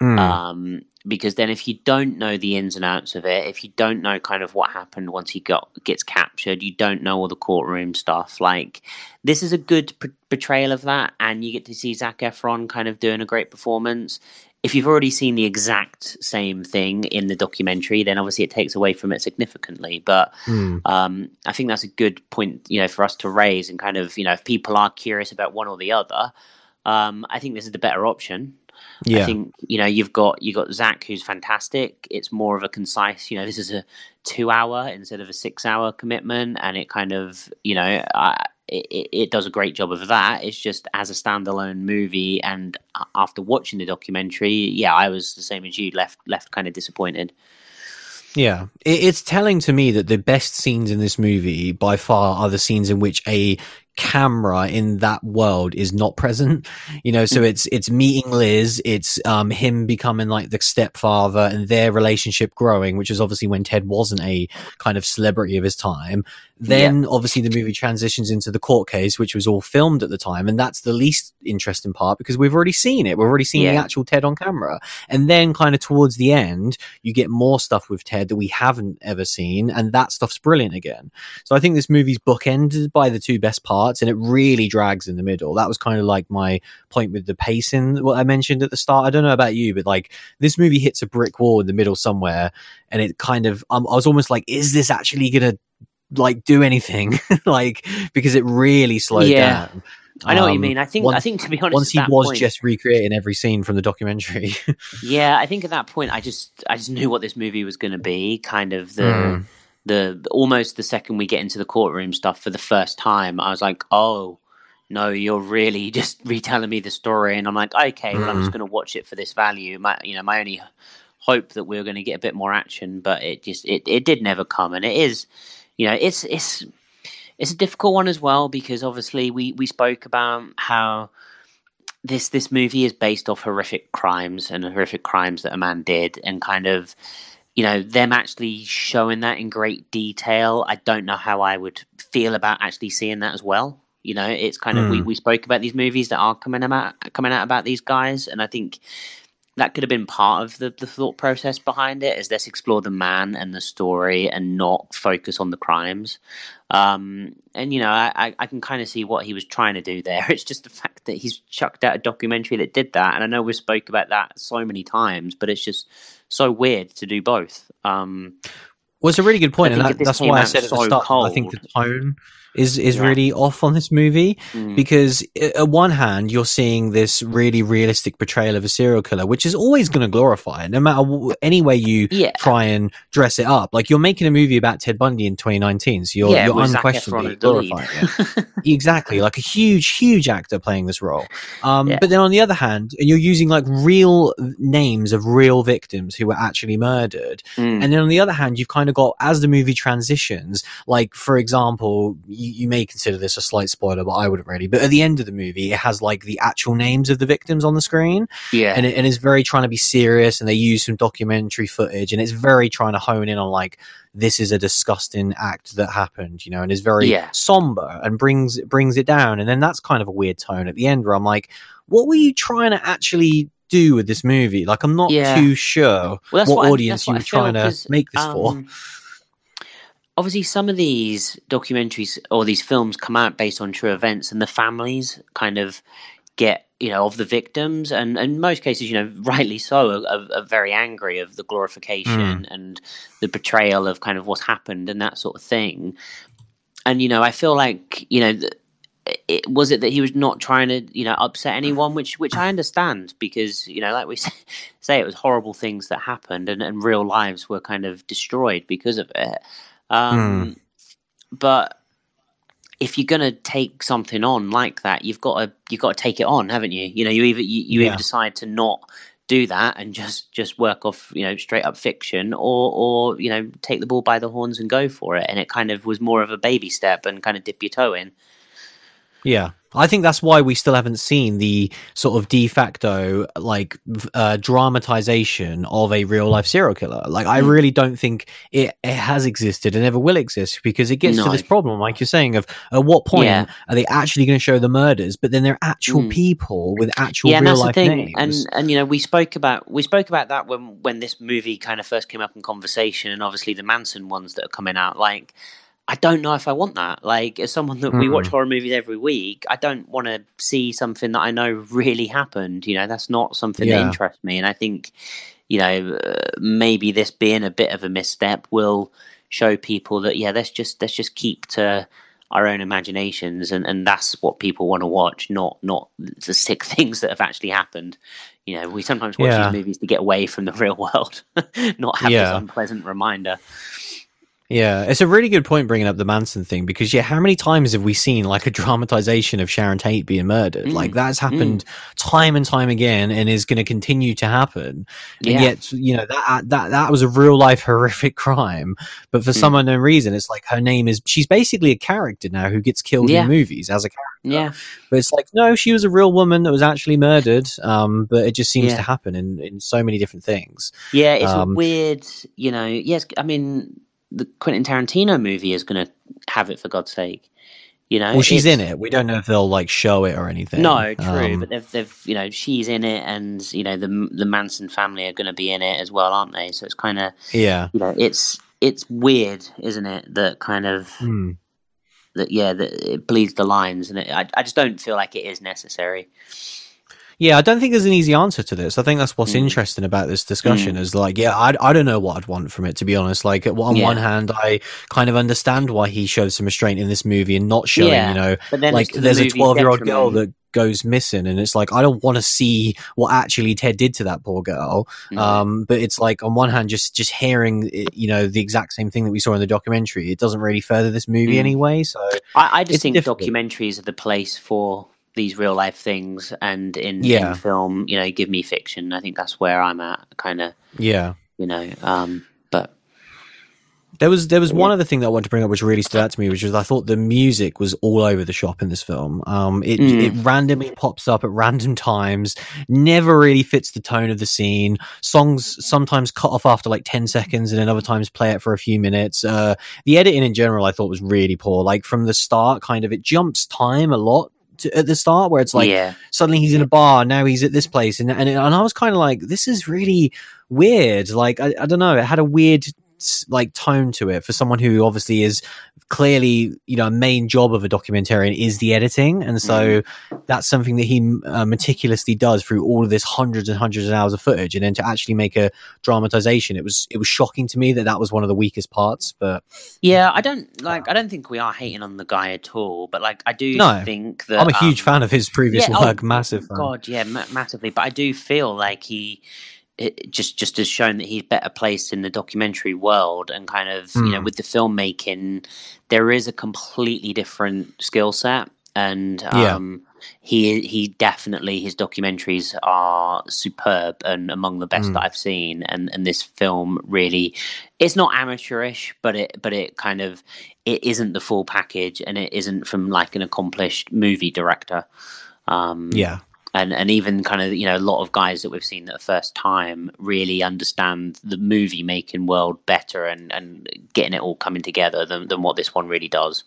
Mm. um, because then if you don't know the ins and outs of it, if you don't know kind of what happened once he got gets captured, you don't know all the courtroom stuff. Like this is a good p- portrayal of that, and you get to see Zac Efron kind of doing a great performance. If you've already seen the exact same thing in the documentary, then obviously it takes away from it significantly. But Mm. um, I think that's a good point, you know, for us to raise and kind of, you know, if people are curious about one or the other, Um, I think this is the better option. Yeah. I think you know you've got you got Zac who's fantastic. It's more of a concise. You know, this is a two hour instead of a six hour commitment, and it kind of you know I, it, it does a great job of that. It's just as a standalone movie, and after watching the documentary, yeah, I was the same as you, left left kind of disappointed. Yeah, it's telling to me that the best scenes in this movie by far are the scenes in which a camera in that world is not present you know so mm. it's it's meeting liz it's um him becoming like the stepfather and their relationship growing which is obviously when ted wasn't a kind of celebrity of his time then yeah. obviously the movie transitions into the court case which was all filmed at the time and that's the least interesting part because we've already seen it we've already seen yeah. the actual ted on camera and then kind of towards the end you get more stuff with ted that we haven't ever seen and that stuff's brilliant again so i think this movie's bookended by the two best parts and it really drags in the middle. That was kind of like my point with the pacing, what I mentioned at the start. I don't know about you, but like this movie hits a brick wall in the middle somewhere and it kind of, um, I was almost like, is this actually going to like do anything? like, because it really slowed yeah. down. I know um, what you um, mean. I think. Once, I think to be honest, once he was point, just recreating every scene from the documentary. yeah, I think at that point, I just, I just knew what this movie was going to be. Kind of the, mm the almost the second we get into the courtroom stuff for the first time, I was like, oh no, you're really just retelling me the story, and I'm like, okay, well, I'm just mm-hmm. going to watch it for this value. My, you know, my only hope that we are going to get a bit more action, but it just it it did never come, and it is, you know, it's it's it's a difficult one as well because obviously we we spoke about how this this movie is based off horrific crimes and horrific crimes that a man did, and kind of you know them actually showing that in great detail i don't know how i would feel about actually seeing that as well you know it's kind of mm. we, hmm. we spoke about these movies that are coming about coming out about these guys and i think that could have been part of the, the thought process behind it is let's explore the man and the story and not focus on the crimes um, and you know I, I can kind of see what he was trying to do there it's just the fact that he's chucked out a documentary that did that and i know we spoke about that so many times but it's just so weird to do both. Um, well, it's a really good point, and that, that's why I said at the start. Cold, I think the tone is is yeah. really off on this movie mm. because at one hand you're seeing this really realistic portrayal of a serial killer which is always going to glorify it no matter w- any way you yeah. try and dress it up like you're making a movie about Ted Bundy in 2019 so you're, yeah, you're unquestionably glorifying it exactly like a huge huge actor playing this role um, but then on the other hand you're using like real names of real victims who were actually murdered mm. and then on the other hand you've kind of got as the movie transitions like for example you, you, may consider this a slight spoiler, but I wouldn't really. But at the end of the movie, it has like the actual names of the victims on the screen. Yeah. And, it, and it's very trying to be serious and they use some documentary footage and it's very trying to hone in on like, this is a disgusting act that happened, you know, and is very yeah. somber and brings brings it down. And then that's kind of a weird tone at the end where I'm like, what were you trying to actually do with this movie? Like, I'm not yeah. too sure well, what, what, audience you were trying to make this um, for obviously some of these documentaries or these films come out based on true events and the families kind of get you know of the victims. And, and in most cases you know rightly so are, are very angry of the glorification mm. and the betrayal of kind of what's happened and that sort of thing. And you know i feel like you know it, was it that he was not trying to you know upset anyone? Which which i understand because you know like we say, say it was horrible things that happened and, and real lives were kind of destroyed because of it um, mm. But if you're going to take something on like that, you've got to you've got to take it on, haven't you? You know, you either you, you yeah. either decide to not do that and just just work off you know straight up fiction or or you know take the ball by the horns and go for it and it kind of was more of a baby step and kind of dip your toe in yeah I think that's why we still haven't seen the sort of de facto like uh, dramatization of a real life serial killer. Like, I hmm. really don't think it, it has existed and ever will exist because it gets no. to this problem, like you're saying, of at what point yeah. are they actually going to show the murders? But then they're actual mm. people with actual yeah, real life names. And and you know, we spoke about we spoke about that when when this movie kind of first came up in conversation, and obviously the Manson ones that are coming out, like I don't know if I want that. Like, as someone that mm. we watch hmm. horror movies every week, I don't want to see something that I know really happened. You know, that's not something yeah. that interests me. And I think, you know, uh, maybe this being a bit of a misstep will show people that yeah, let's just let's just keep to our own imaginations, and, and that's what people want to watch, not not the sick things that have actually happened. You know, we sometimes watch Yeah. these movies to get away from the real world, not have Yeah. this unpleasant reminder. Yeah, it's a really good point bringing up the Manson thing because yeah, how many times have we seen like a dramatization of Sharon Tate being murdered? Mm, Like that's happened time and time again, and is going to continue to happen. Yeah. And yet, you know that that that was a real life horrific crime, but for Mm. some unknown reason, it's like her name is she's basically a character now who gets killed Yeah. in movies as a character. Yeah, But it's like no, she was a real woman that was actually murdered. Um, but it just seems Yeah. to happen in in so many different things. yeah, it's Um, weird. You know, yes, I mean, the Quentin Tarantino movie is going to have it for God's sake. You know, Well, she's in it. We don't know if they'll like show it or anything. No, true, Um, but they've, they've, you know, she's in it, and you know, the the Manson family are going to be in it as well, aren't they? So it's kind of, yeah. you know, it's it's weird, isn't it? That kind of Hmm. that, yeah, that it bleeds the lines, and it, I, I just don't feel like it is necessary. Yeah, I don't think there's an easy answer to this. I think that's what's Mm. interesting about this discussion is like, yeah, I, I don't know what I'd want from it, to be honest. Like, on Yeah. one hand, I kind of understand why he showed some restraint in this movie and not showing, Yeah, you know, But then, like the there's a 12 year old girl that goes missing and it's like i don't want to see what actually ted did to that poor girl Mm. um but it's like on one hand just just hearing you know the exact same thing that we saw in the documentary it doesn't really further this movie Mm. anyway so I, I just think difficult. documentaries are the place for these real life things, and in, Yeah. in film, you know, give me fiction. I think that's where I'm at, kind of, yeah you know. Um, but There was there was one other thing that I wanted to bring up which really stood out to me, which was I thought the music was all over the shop in this film. Um, it Mm. it randomly pops up at random times, never really fits the tone of the scene. Songs sometimes cut off after like ten seconds, and then other times play it for a few minutes. Uh, the editing in general, I thought was really poor. Like from the start, kind of it jumps time a lot. To, at the start, where it's like yeah, suddenly he's in a bar now he's at this place and and, and i was kind of like this is really weird like I, I don't know it had a weird like tone to it for someone who obviously is clearly you know a main job of a documentarian is the editing and so that's something that he uh, meticulously does through all of this hundreds and hundreds of hours of footage and then to actually make a dramatization it was it was shocking to me that that was one of the weakest parts but yeah. I don't like. I don't think we are hating on the guy at all. But like, I do No. think that i'm a huge um, fan of his previous yeah, oh, work massive fan. God, yeah, ma- massively. But I do feel like he it just just has shown that he's better placed in the documentary world and kind of you know Mm. with the filmmaking, there is a completely different skill set, and Yeah. um, he he definitely his documentaries are superb and among the best Mm. that I've seen. And and this film really, it's not amateurish, but it but it kind of it isn't the full package, and it isn't from like an accomplished movie director. Um, yeah and and even kind of you know a lot of guys that we've seen that first time really understand the movie making world better and and getting it all coming together than than what this one really does.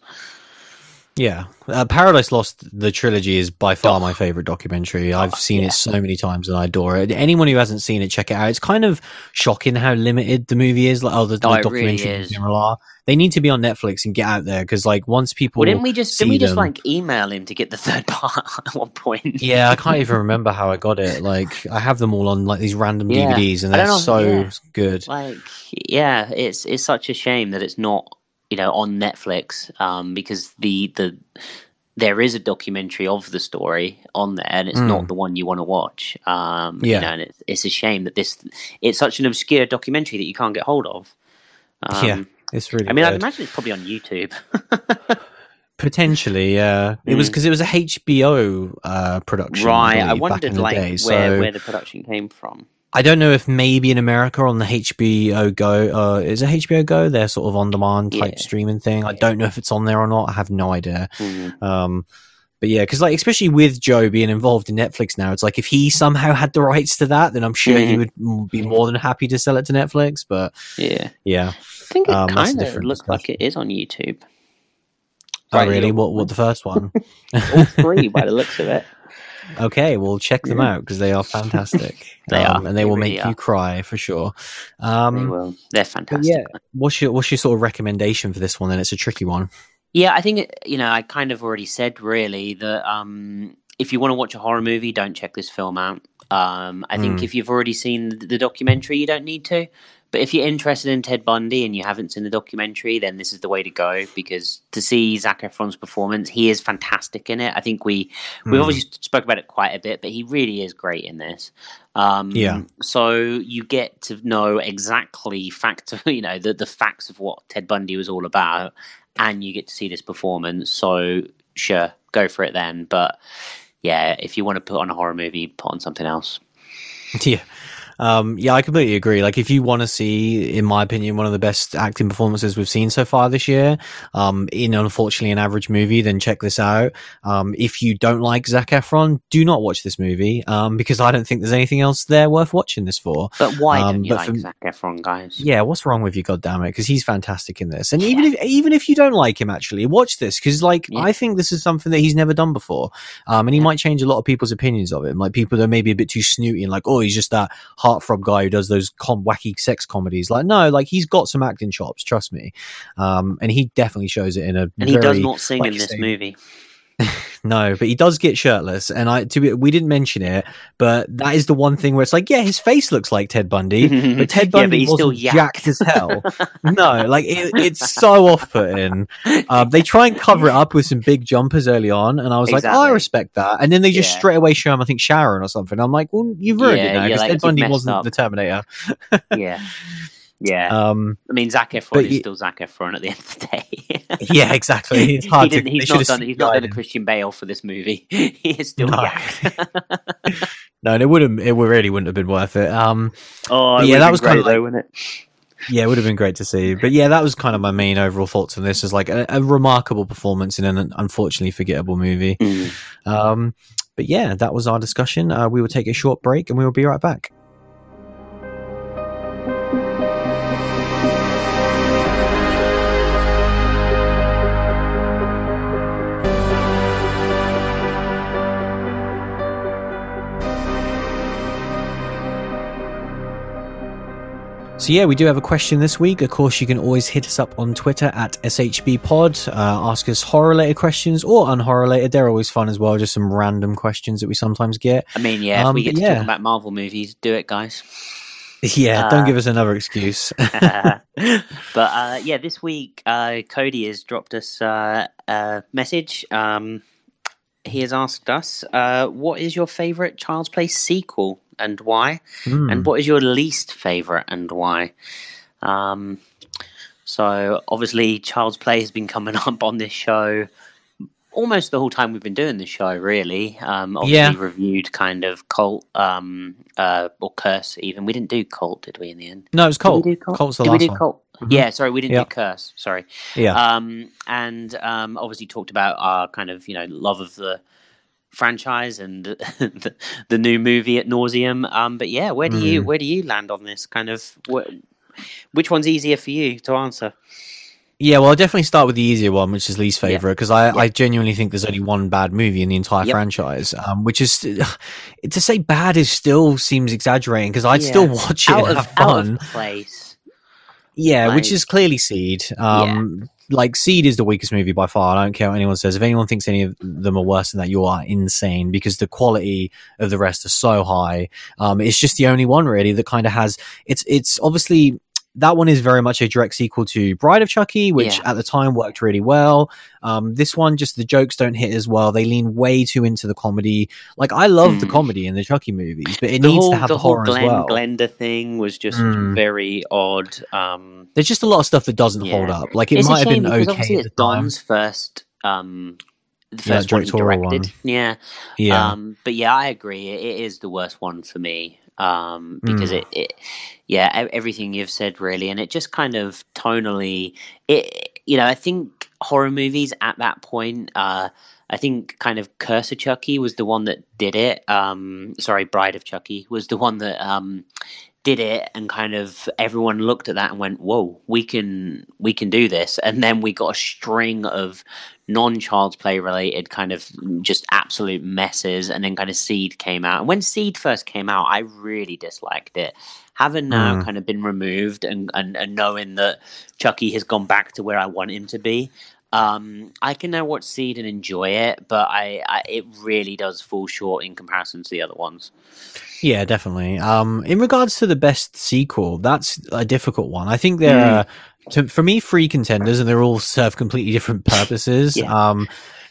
Yeah, uh, Paradise Lost, the trilogy is by far Oh. my favorite documentary. I've seen yeah. it so many times and I adore it. Anyone who hasn't seen it, check it out. It's kind of shocking how limited the movie is. Like, oh, the, the Oh, it really documentary in general are. They need to be on Netflix and get out there because, like, once people, Well, didn't we just didn't we just them- like email him to get the third part at one point? yeah, I can't even remember how I got it. Like, I have them all on like these random Yeah. DVDs, and they're know, so yeah. good. like yeah, it's it's such a shame that it's not you know on Netflix um, because the the there is a documentary of the story on there, and it's Mm. not the one you want to watch. Um, Yeah. you know, and it's, it's a shame that this it's such an obscure documentary that you can't get hold of. Um, Yeah, It's really. I mean, I'd imagine it's probably on YouTube. potentially, yeah. It was Mm. because it was a HBO uh, production, right. I believe, back wondered like day, where so- where the production came from. I don't know if maybe in America on the HBO Go, uh, is it HBO Go? They're sort of on demand type Yeah. streaming thing. I don't know if it's on there or not. I have no idea. Mm. Um, but yeah, because like especially with Joe being involved in Netflix now, it's like if he somehow had the rights to that, then I'm sure he Mhm. would be more than happy to sell it to Netflix. But Yeah, yeah, I think it Um, kind of looks like it is on YouTube. oh Right, really? What? What the first one? All three, by the looks of it. Okay, we'll check them out because they are fantastic. They um, are. and they, They will really make are. you cry for sure. they Um, will. They're fantastic. yeah, what's your what's your sort of recommendation for this one? Then it's a tricky one. Yeah, I think you know I kind of already said really that um, if you want to watch a horror movie, don't check this film out. Um, I think Mm. if you've already seen the documentary, you don't need to. But if you're interested in Ted Bundy and you haven't seen the documentary, then this is the way to go because to see Zac Efron's performance, he is fantastic in it. I think we we Mm. obviously spoke about it quite a bit, but he really is great in this. Um, Yeah. So you get to know exactly fact, you know, the the facts of what Ted Bundy was all about, and you get to see this performance. So sure, go for it then. But yeah, if you want to put on a horror movie, put on something else. Yeah. Um, yeah, I completely agree. Like, if you want to see, in my opinion, one of the best acting performances we've seen so far this year, um, in unfortunately an average movie, then check this out. Um, if you don't like Zac Efron, do not watch this movie, um, because I don't think there's anything else there worth watching this for. But why Um, don't you like for- Zac Efron, guys? Yeah, what's wrong with you, goddammit? Because he's fantastic in this. And even if even if you don't like him, actually, watch this because, like, Yeah. I think this is something that he's never done before, um, and he Yeah. might change a lot of people's opinions of him. Like people that may be a bit too snooty and like, oh, he's just that heartthrob guy who does those com- wacky sex comedies. Like, no, like he's got some acting chops, trust me. Um, and he definitely shows it in a And he does not sing like in this say- movie. no, but he does get shirtless, and I to be, we didn't mention it, but that is the one thing where it's like, yeah, his face looks like Ted Bundy, but Ted Yeah, Bundy but he's still wasn't jacked yacked. as hell. no, like it, it's so off-putting. Um, they try and cover it up with some big jumpers early on, and I was like, oh, I respect that. And then they just Yeah. straight away show him, I think Sharon or something. I'm like, well, you've ruined Yeah, it now because like, Ted Bundy wasn't up. the Terminator. yeah, yeah. Um, I mean, Zac Efron is still Zac Efron at the end of the day. yeah, exactly. It's hard he to. he's not done. He's not done a Christian Bale for this movie. he is still No. No, and it wouldn't. It really wouldn't have been worth it. Um, oh, it yeah, that was great, like- though, wouldn't it? Yeah, it would have been great to see. But yeah, that was kind of my main overall thoughts on this. Is like a, a remarkable performance in an unfortunately forgettable movie. Mm. Um, but yeah, that was our discussion. Uh, we will take a short break and we will be right back. So yeah, we do have a question this week. Of course, you can always hit us up on Twitter at SHBPod. Uh, ask us horror-related questions or unhorror-related. They're always fun as well. Just some random questions that we sometimes get. I mean, yeah. If Um, we get to yeah. talk about Marvel movies, do it, guys. Yeah, don't Uh, give us another excuse. but uh, yeah, this week uh, Cody has dropped us uh, a message. Um, he has asked us, uh, "What is your favorite Child's Play sequel and why? Hmm. And what is your least favorite and why?" Um, so obviously, Child's Play has been coming up on this show almost the whole time we've been doing this show. Really, um, obviously Yeah. reviewed kind of cult um, uh, or curse. Even we didn't do cult, did we? In the end. no, it was Cult. Did we do Cult? Cult's the Did last we do one. Cult? Mhm. Yeah, sorry, we didn't Yeah. do Curse. Sorry. Yeah. Um, and um, obviously talked about our kind of you know love of the franchise and the, the new movie at nauseum. Um, but yeah, where do you Mm. where do you land on this kind of? Wh- which one's easier for you to answer? Yeah, well, I'll definitely start with the easier one, which is least favorite, because I, Yeah. I genuinely think there's only one bad movie in the entire Yep. franchise, um, which is to say bad is still seems exaggerating because I'd still watch it Out and of, have fun. place. Yeah, which is clearly Seed. Um, Like Seed is the weakest movie by far. I don't care what anyone says. If anyone thinks any of them are worse than that, you are insane because the quality of the rest are so high. Um, it's just the only one really that kind of has. It's it's obviously that one is very much a direct sequel to Bride of Chucky, which Yeah. at the time worked really well. Um, this one, just the jokes don't hit as well. They lean way too into the comedy. Like I love the Hmm. comedy in the Chucky movies, but it the needs whole to have the, the whole horror Glen as well. Glenda thing was just Mm. very odd. Um, There's just a lot of stuff that doesn't Yeah. hold up. Like it it's might have been okay obviously at the it's. Don's first. Um, the Yeah, first one he directorial directed. one. Yeah. Yeah. Um, but yeah, I agree. It, it is the worst one for me um, because Mm. it, it, yeah, everything you've said really, and it just kind of tonally, it, you know, I think horror movies at that point, uh, I think kind of Curse of Chucky was the one that did it. Um, sorry, Bride of Chucky was the one that um, did it, and kind of everyone looked at that and went, "Whoa, we can we can do this." And then we got a string of non-child's play related kind of just absolute messes and then kind of seed came out and when seed first came out i really disliked it having now Mm. kind of been removed and, and, and knowing that chucky has gone back to where i want him to be Um, I can now watch Seed and enjoy it, but I, I it really does fall short in comparison to the other ones. Yeah, definitely. Um, in regards to the best sequel, that's a difficult one. I think there Mm. are, to, for me, three contenders, and they're all serve completely different purposes. Yeah. Um,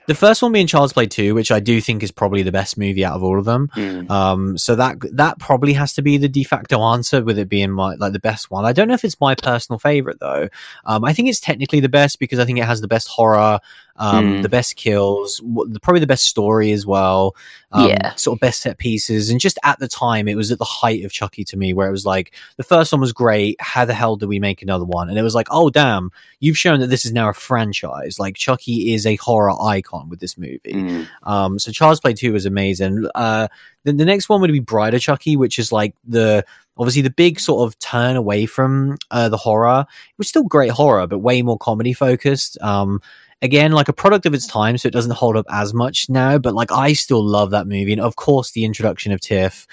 the first one being Child's Play 2, which I do think is probably the best movie out of all of them. Mm. Um, so that that probably has to be the de facto answer, with it being my like the best one. I don't know if it's my personal favorite though. Um, I think it's technically the best because I think it has the best horror, um, Mm. the best kills, w- probably the best story as well. Um, Yeah. sort of best set pieces, and just at the time, it was at the height of Chucky to me, where it was like the first one was great. How the hell do we make another one? And it was like, oh damn, you've shown that this is now a franchise. Like Chucky is a horror icon with this movie. Mm. Um, so Child's Play 2 was amazing. Uh, the, the next one would be of Chucky, which is like the obviously the big sort of turn away from uh, the horror. It was still great horror, but way more comedy focused. Um, again, like a product of its time, so it doesn't hold up as much now. But like, I still love that movie, and of course, the introduction of Tiff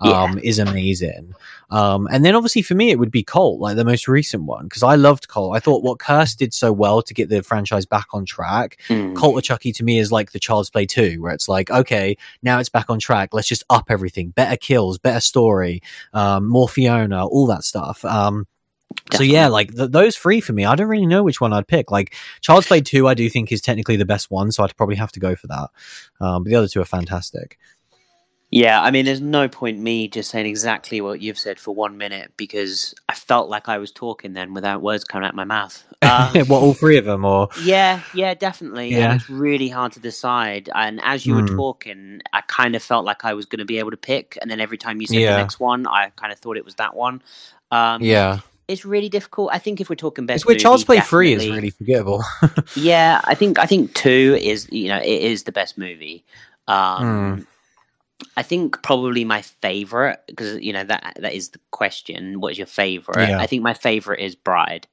um, is amazing. Um, and then obviously for me, it would be Cult, like the most recent one, because I loved Cult. I thought what Curse did so well to get the franchise back on track Mm. Cult of Chucky to me is like the Child's Play 2, where it's like, okay, now it's back on track. Let's just up everything. Better kills, better story, um, more Fiona, all that stuff. Um, so yeah, like th- those three for me, I don't really know which one I'd pick. Like Child's Play 2, I do think is technically the best one, so I'd probably have to go for that. Um, but the other two are fantastic. Yeah, I mean, there's no point me just saying exactly what you've said for one minute because I felt like I was talking then without words coming out of my mouth. Um, what, all three of them, or yeah, yeah, definitely. Yeah. And it's really hard to decide. And as you were Hmm. talking, I kind of felt like I was going to be able to pick. And then every time you said Yeah. the next one, I kind of thought it was that one. Um, yeah, It's really difficult. I think if we're talking best, it's where Child's Play 3 is really forgettable. Yeah, I think I think two is you know it is the best movie. Um, Hmm. I think probably my favorite because you know that that is the question. What is your favorite? Yeah. I think my favorite is Bride,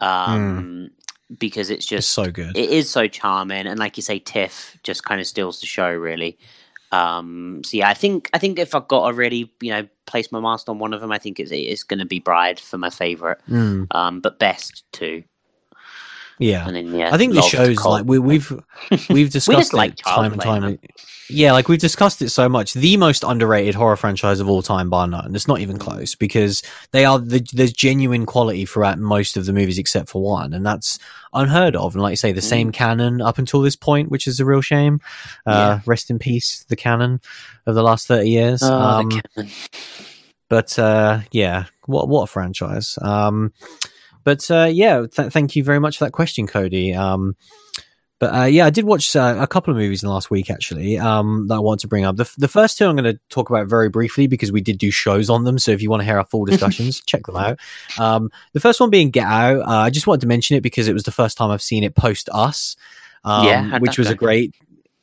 um, because it's it's just so good. it is so charming, and like you say, Tiff just kind of steals the show really. Um, so yeah, I think I think if I've got to really you know place my master on one of them, I think it's it's going to be Bride for my favorite. Mm, Um, but best two, yeah. and then yeah, I think love shows like we, we've we've discussed like it Child's time and time. Yeah, like we've discussed it so much. The most underrated horror franchise of all time, bar none. It's not Mm. even close because they are the, there's genuine quality throughout most of the movies except for one, and that's unheard of. And like you say, the same canon up until this point, which is a real shame. Uh, Rest in peace, the canon of the last thirty years. Oh, the um, but uh, yeah, what what a franchise. Um, but uh, yeah, th- thank you very much for that question, Cody. Um, but uh, yeah, I did watch uh, a couple of movies in the last week actually um, that I want to bring up. The, f- the first two I'm going to talk about very briefly because we did do shows on them. So if you want to hear our full discussions, check them out. Um, the first one being Get Out. Uh, I just wanted to mention it because it was the first time I've seen it post Us, um, Yeah, which was a great.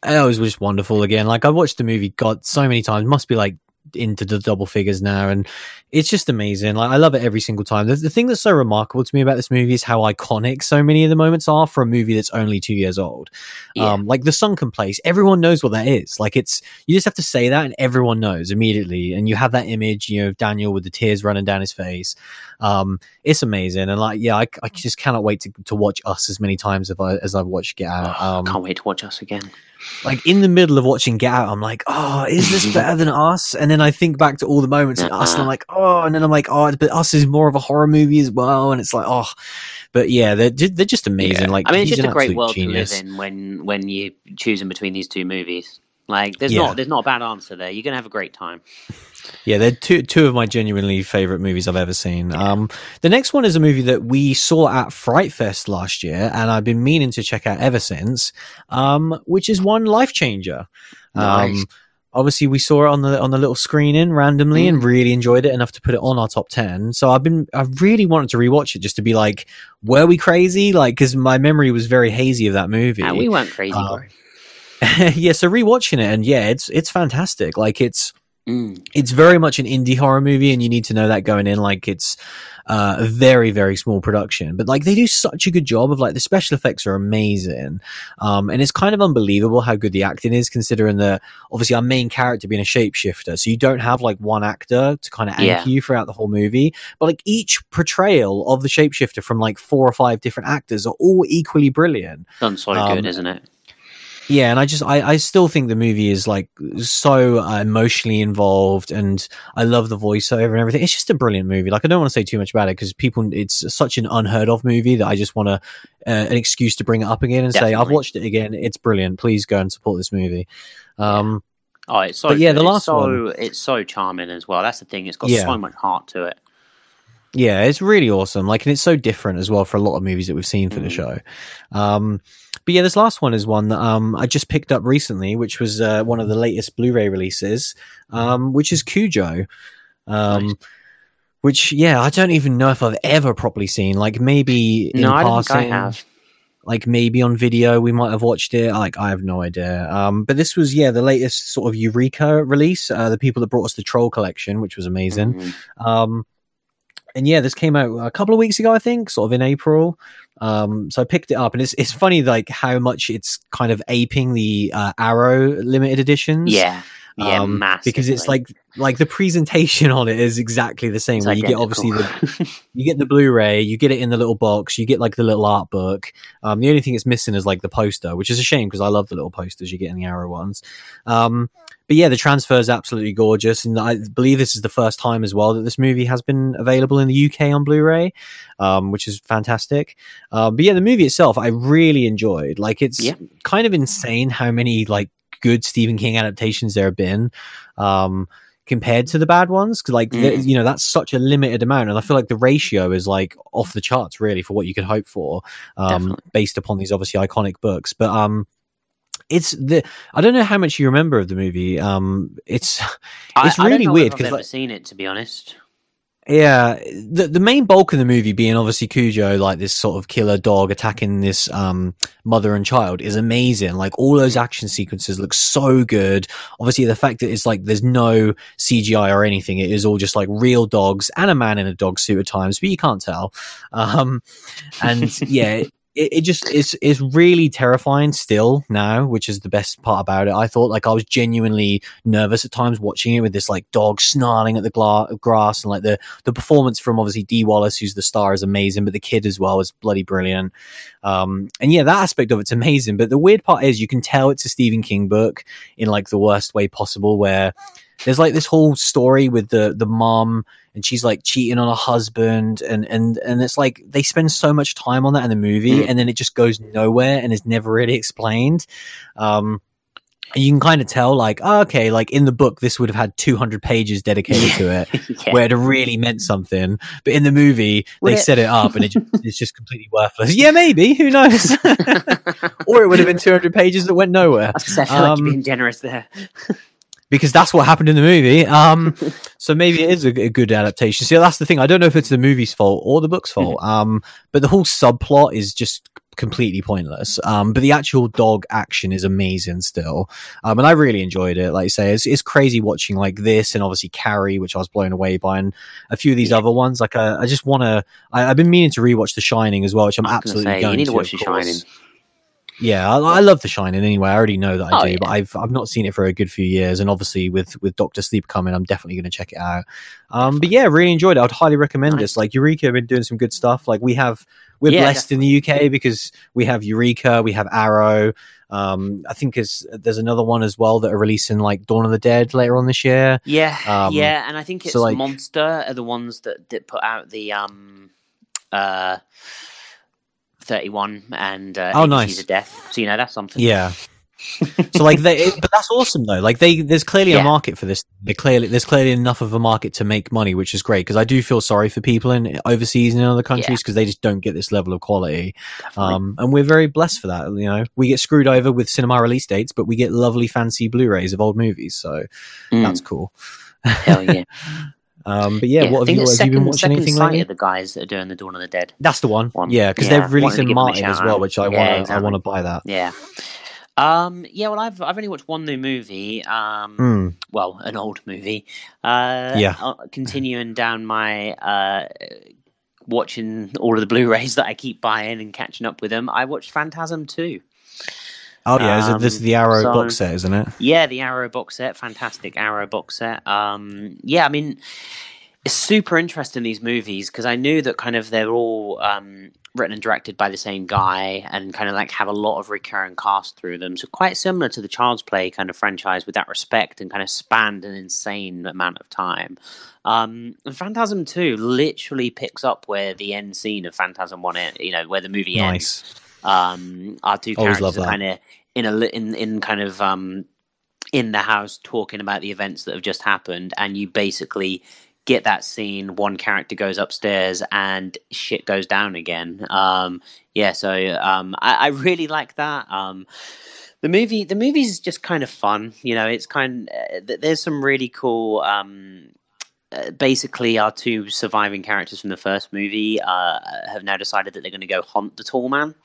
It was just wonderful again. Like I watched the movie, God, so many times. Must be like into the double figures now, and it's just amazing. Like I love it every single time. The, the thing that's so remarkable to me about this movie is how iconic so many of the moments are for a movie that's only two years old. Yeah. Um, like the sunken place, everyone knows what that is. Like it's you just have to say that, and everyone knows immediately. And you have that image, you know, of Daniel with the tears running down his face. Um, it's amazing, and like yeah, I, I just cannot wait to, to watch Us as many times as I as I've watched Get Out. Oh, Um, can't wait to watch us again. Like in the middle of watching Get Out, I'm like, oh, is this better than Us? And then I think back to all the moments in Us, and I'm uh-uh. like, oh, and then I'm like, oh, but Us is more of a horror movie as well, and it's like, oh, but yeah, they're they're just amazing. Like, I mean, it's just a great world genius. to live in when when you're choosing between these two movies. Like, there's Yeah. not there's not a bad answer there. You're gonna have a great time. Yeah, they're two two of my genuinely favorite movies I've ever seen. Um, the next one is a movie that we saw at Fright Fest last year, and I've been meaning to check out ever since. Um, which is one Lifechanger. Nice. Um, obviously we saw it on the on the little screening randomly Mm. and really enjoyed it enough to put it on our top 10 so i've been i really wanted to rewatch it just to be like were we crazy like because my memory was very hazy of that movie Ah, we weren't crazy, Uh. yeah so rewatching it and yeah it's it's fantastic like it's Mm. it's very much an indie horror movie and you need to know that going in like it's uh, a very very small production but like they do such a good job of like the special effects are amazing um, and it's kind of unbelievable how good the acting is considering that obviously our main character being a shapeshifter so you don't have like one actor to kind of anchor Yeah. you throughout the whole movie but like each portrayal of the shapeshifter from like four or five different actors are all equally brilliant Done so Um, good, isn't it? Yeah, and I just I, I still think the movie is like so uh, emotionally involved, and I love the voiceover and everything. It's just a brilliant movie. Like I don't want to say too much about it because people, it's such an unheard of movie that I just want to uh, an excuse to bring it up again and say I've watched it again. It's brilliant. Please go and support this movie. Um, Oh, it's so. Yeah, the It's last so, one- It's so charming as well. That's the thing. It's got Yeah. so much heart to it. Yeah, it's really awesome. Like, and it's so different as well for a lot of movies that we've seen for the Mm. show. Um, but yeah, this last one is one that um, I just picked up recently, which was uh, one of the latest Blu-ray releases, um, which is Cujo. Um, Nice. Which, yeah, I don't even know if I've ever properly seen. Like, maybe in No, I don't think I have. like maybe on video we might have watched it. Like, I have no idea. Um, but this was, yeah, the latest sort of Eureka release. Uh, the people that brought us the Troll Collection, which was amazing. Mhm. Um, and yeah, this came out a couple of weeks ago, I think, sort of in April. Um, so I picked it up, and it's it's funny like how much it's kind of aping the uh, Arrow limited editions. Yeah, yeah, um, because it's like like the presentation on it is exactly the same. you get obviously the you get the Blu-ray, you get it in the little box, you get like the little art book. Um, the only thing it's missing is like the poster, which is a shame because I love the little posters you get in the Arrow ones. Um, but yeah, the transfer is absolutely gorgeous, and I believe this is the first time as well that this movie has been available in the UK on Blu-ray, um, which is fantastic. Um, but yeah, the movie itself I really enjoyed. Like it's Yeah. kind of insane how many like good Stephen King adaptations there have been. Um, compared to the bad ones 'Cause, like the- Mm. you know that's such a limited amount and i feel like the ratio is like off the charts really for what you could hope for um based upon these obviously iconic books but um it's the i don't know how much you remember of the movie um it's I, it's I really if weird I've never like- seen it to be honest. Yeah, the the main bulk of the movie being obviously Cujo, like this sort of killer dog attacking this um mother and child, is amazing. Like all those action sequences look so good. Obviously, the fact that it's like there's no CGI or anything, it is all just like real dogs and a man in a dog suit at times, but you can't tell. Um, and yeah. It, it just is is really terrifying still now, which is the best part about it. I thought like I was genuinely nervous at times watching it with this like dog snarling at the gla- grass and like the the performance from obviously Dee Wallace, who's the star, is amazing, but the kid as well is bloody brilliant. Um, and yeah, that aspect of it's amazing. But the weird part is you can tell it's a Stephen King book in like the worst way possible, where there's like this whole story with the the mom and she's like cheating on her husband and and and it's like they spend so much time on that in the movie Mm. and then it just goes nowhere and is never really explained. Um, and you can kind of tell, like, oh, okay, like in the book, this would have had 200 pages dedicated to it yeah. where it really meant something. But in the movie, Would they it- set it up and it just, it's just completely worthless. Yeah, maybe. Who knows? or it would have been 200 pages that went nowhere I feel like you're Um, being generous there. Because that's what happened in the movie. Um, so maybe it is a, a good adaptation. See, that's the thing. I don't know if it's the movie's fault or the book's fault. Um, but the whole subplot is just completely pointless. Um, but the actual dog action is amazing still. Um, and I really enjoyed it. Like I say, it's, it's crazy watching like this and obviously Carrie, which I was blown away by, and a few of these Yeah. other ones. Like, uh, I just want to. I've been meaning to rewatch The Shining as well, which I'm I absolutely going you need to to watch The course. Shining. Yeah, I, I love The Shining anyway. I already know that I Oh, do, yeah. but I've I've not seen it for a good few years, and obviously with with Doctor Sleep coming, I'm definitely going to check it out. Um, but yeah, really enjoyed it. I'd highly recommend this. Like Eureka have been doing some good stuff. Like we have, we're Yeah, blessed in the UK because we have Eureka, we have Arrow. Um, I think there's there's another one as well that are releasing like Dawn of the Dead later on this year. Yeah, Um, yeah, and I think it's so, like- Monster are the ones that, that put out the um uh thirty one and uh, Oh, nice. of Death. So you know that's something. Yeah. so like they, it, but that's awesome though. Like they, there's clearly a market for this. They clearly, there's clearly enough of a market to make money, which is great. Because I do feel sorry for people in overseas and in other countries because they just don't get this level of quality. Um, and we're very blessed for that. You know, we get screwed over with cinema release dates, but we get lovely fancy Blu-rays of old movies. So Mm, that's cool. hell yeah. Um, but yeah, I what have you, have you been watching anything lately? the guys that are doing the Dawn of the Dead. That's the one. One. Yeah, because Yeah, they're releasing give them a Martin as well, which I Yeah, want to, I want to buy that. Yeah. Um, yeah, well, I've I've only watched one new movie. Um, Mm. well, an old movie. Uh, Yeah. uh, continuing down my uh, watching all of the Blu-rays that I keep buying and catching up with them. I watched Phantasm two. Oh yeah, is it, this is Um, the Arrow so- box set, isn't it? Yeah, the Arrow box set, fantastic Arrow box set. Um, yeah, I mean, it's super interesting these movies because I knew that kind of they're all um, written and directed by the same guy and kind of like have a lot of recurring cast through them. So quite similar to the Child's Play kind of franchise with that respect and kind of spanned an insane amount of time. Um, and Phantasm Two literally picks up where the end scene of Phantasm One, you know, where the movie ends Nice. Um, our two Always characters kind of in a in in kind of um, in the house talking about the events that have just happened, and you basically get that scene. One character goes upstairs, and shit goes down again. Um, yeah, so um, I, I really like that. Um, the movie, the movie's just kind of fun. You know, it's kind. Uh, there's some really cool. Um, basically, our two surviving characters from the first movie uh, have now decided that they're going to go hunt the tall man,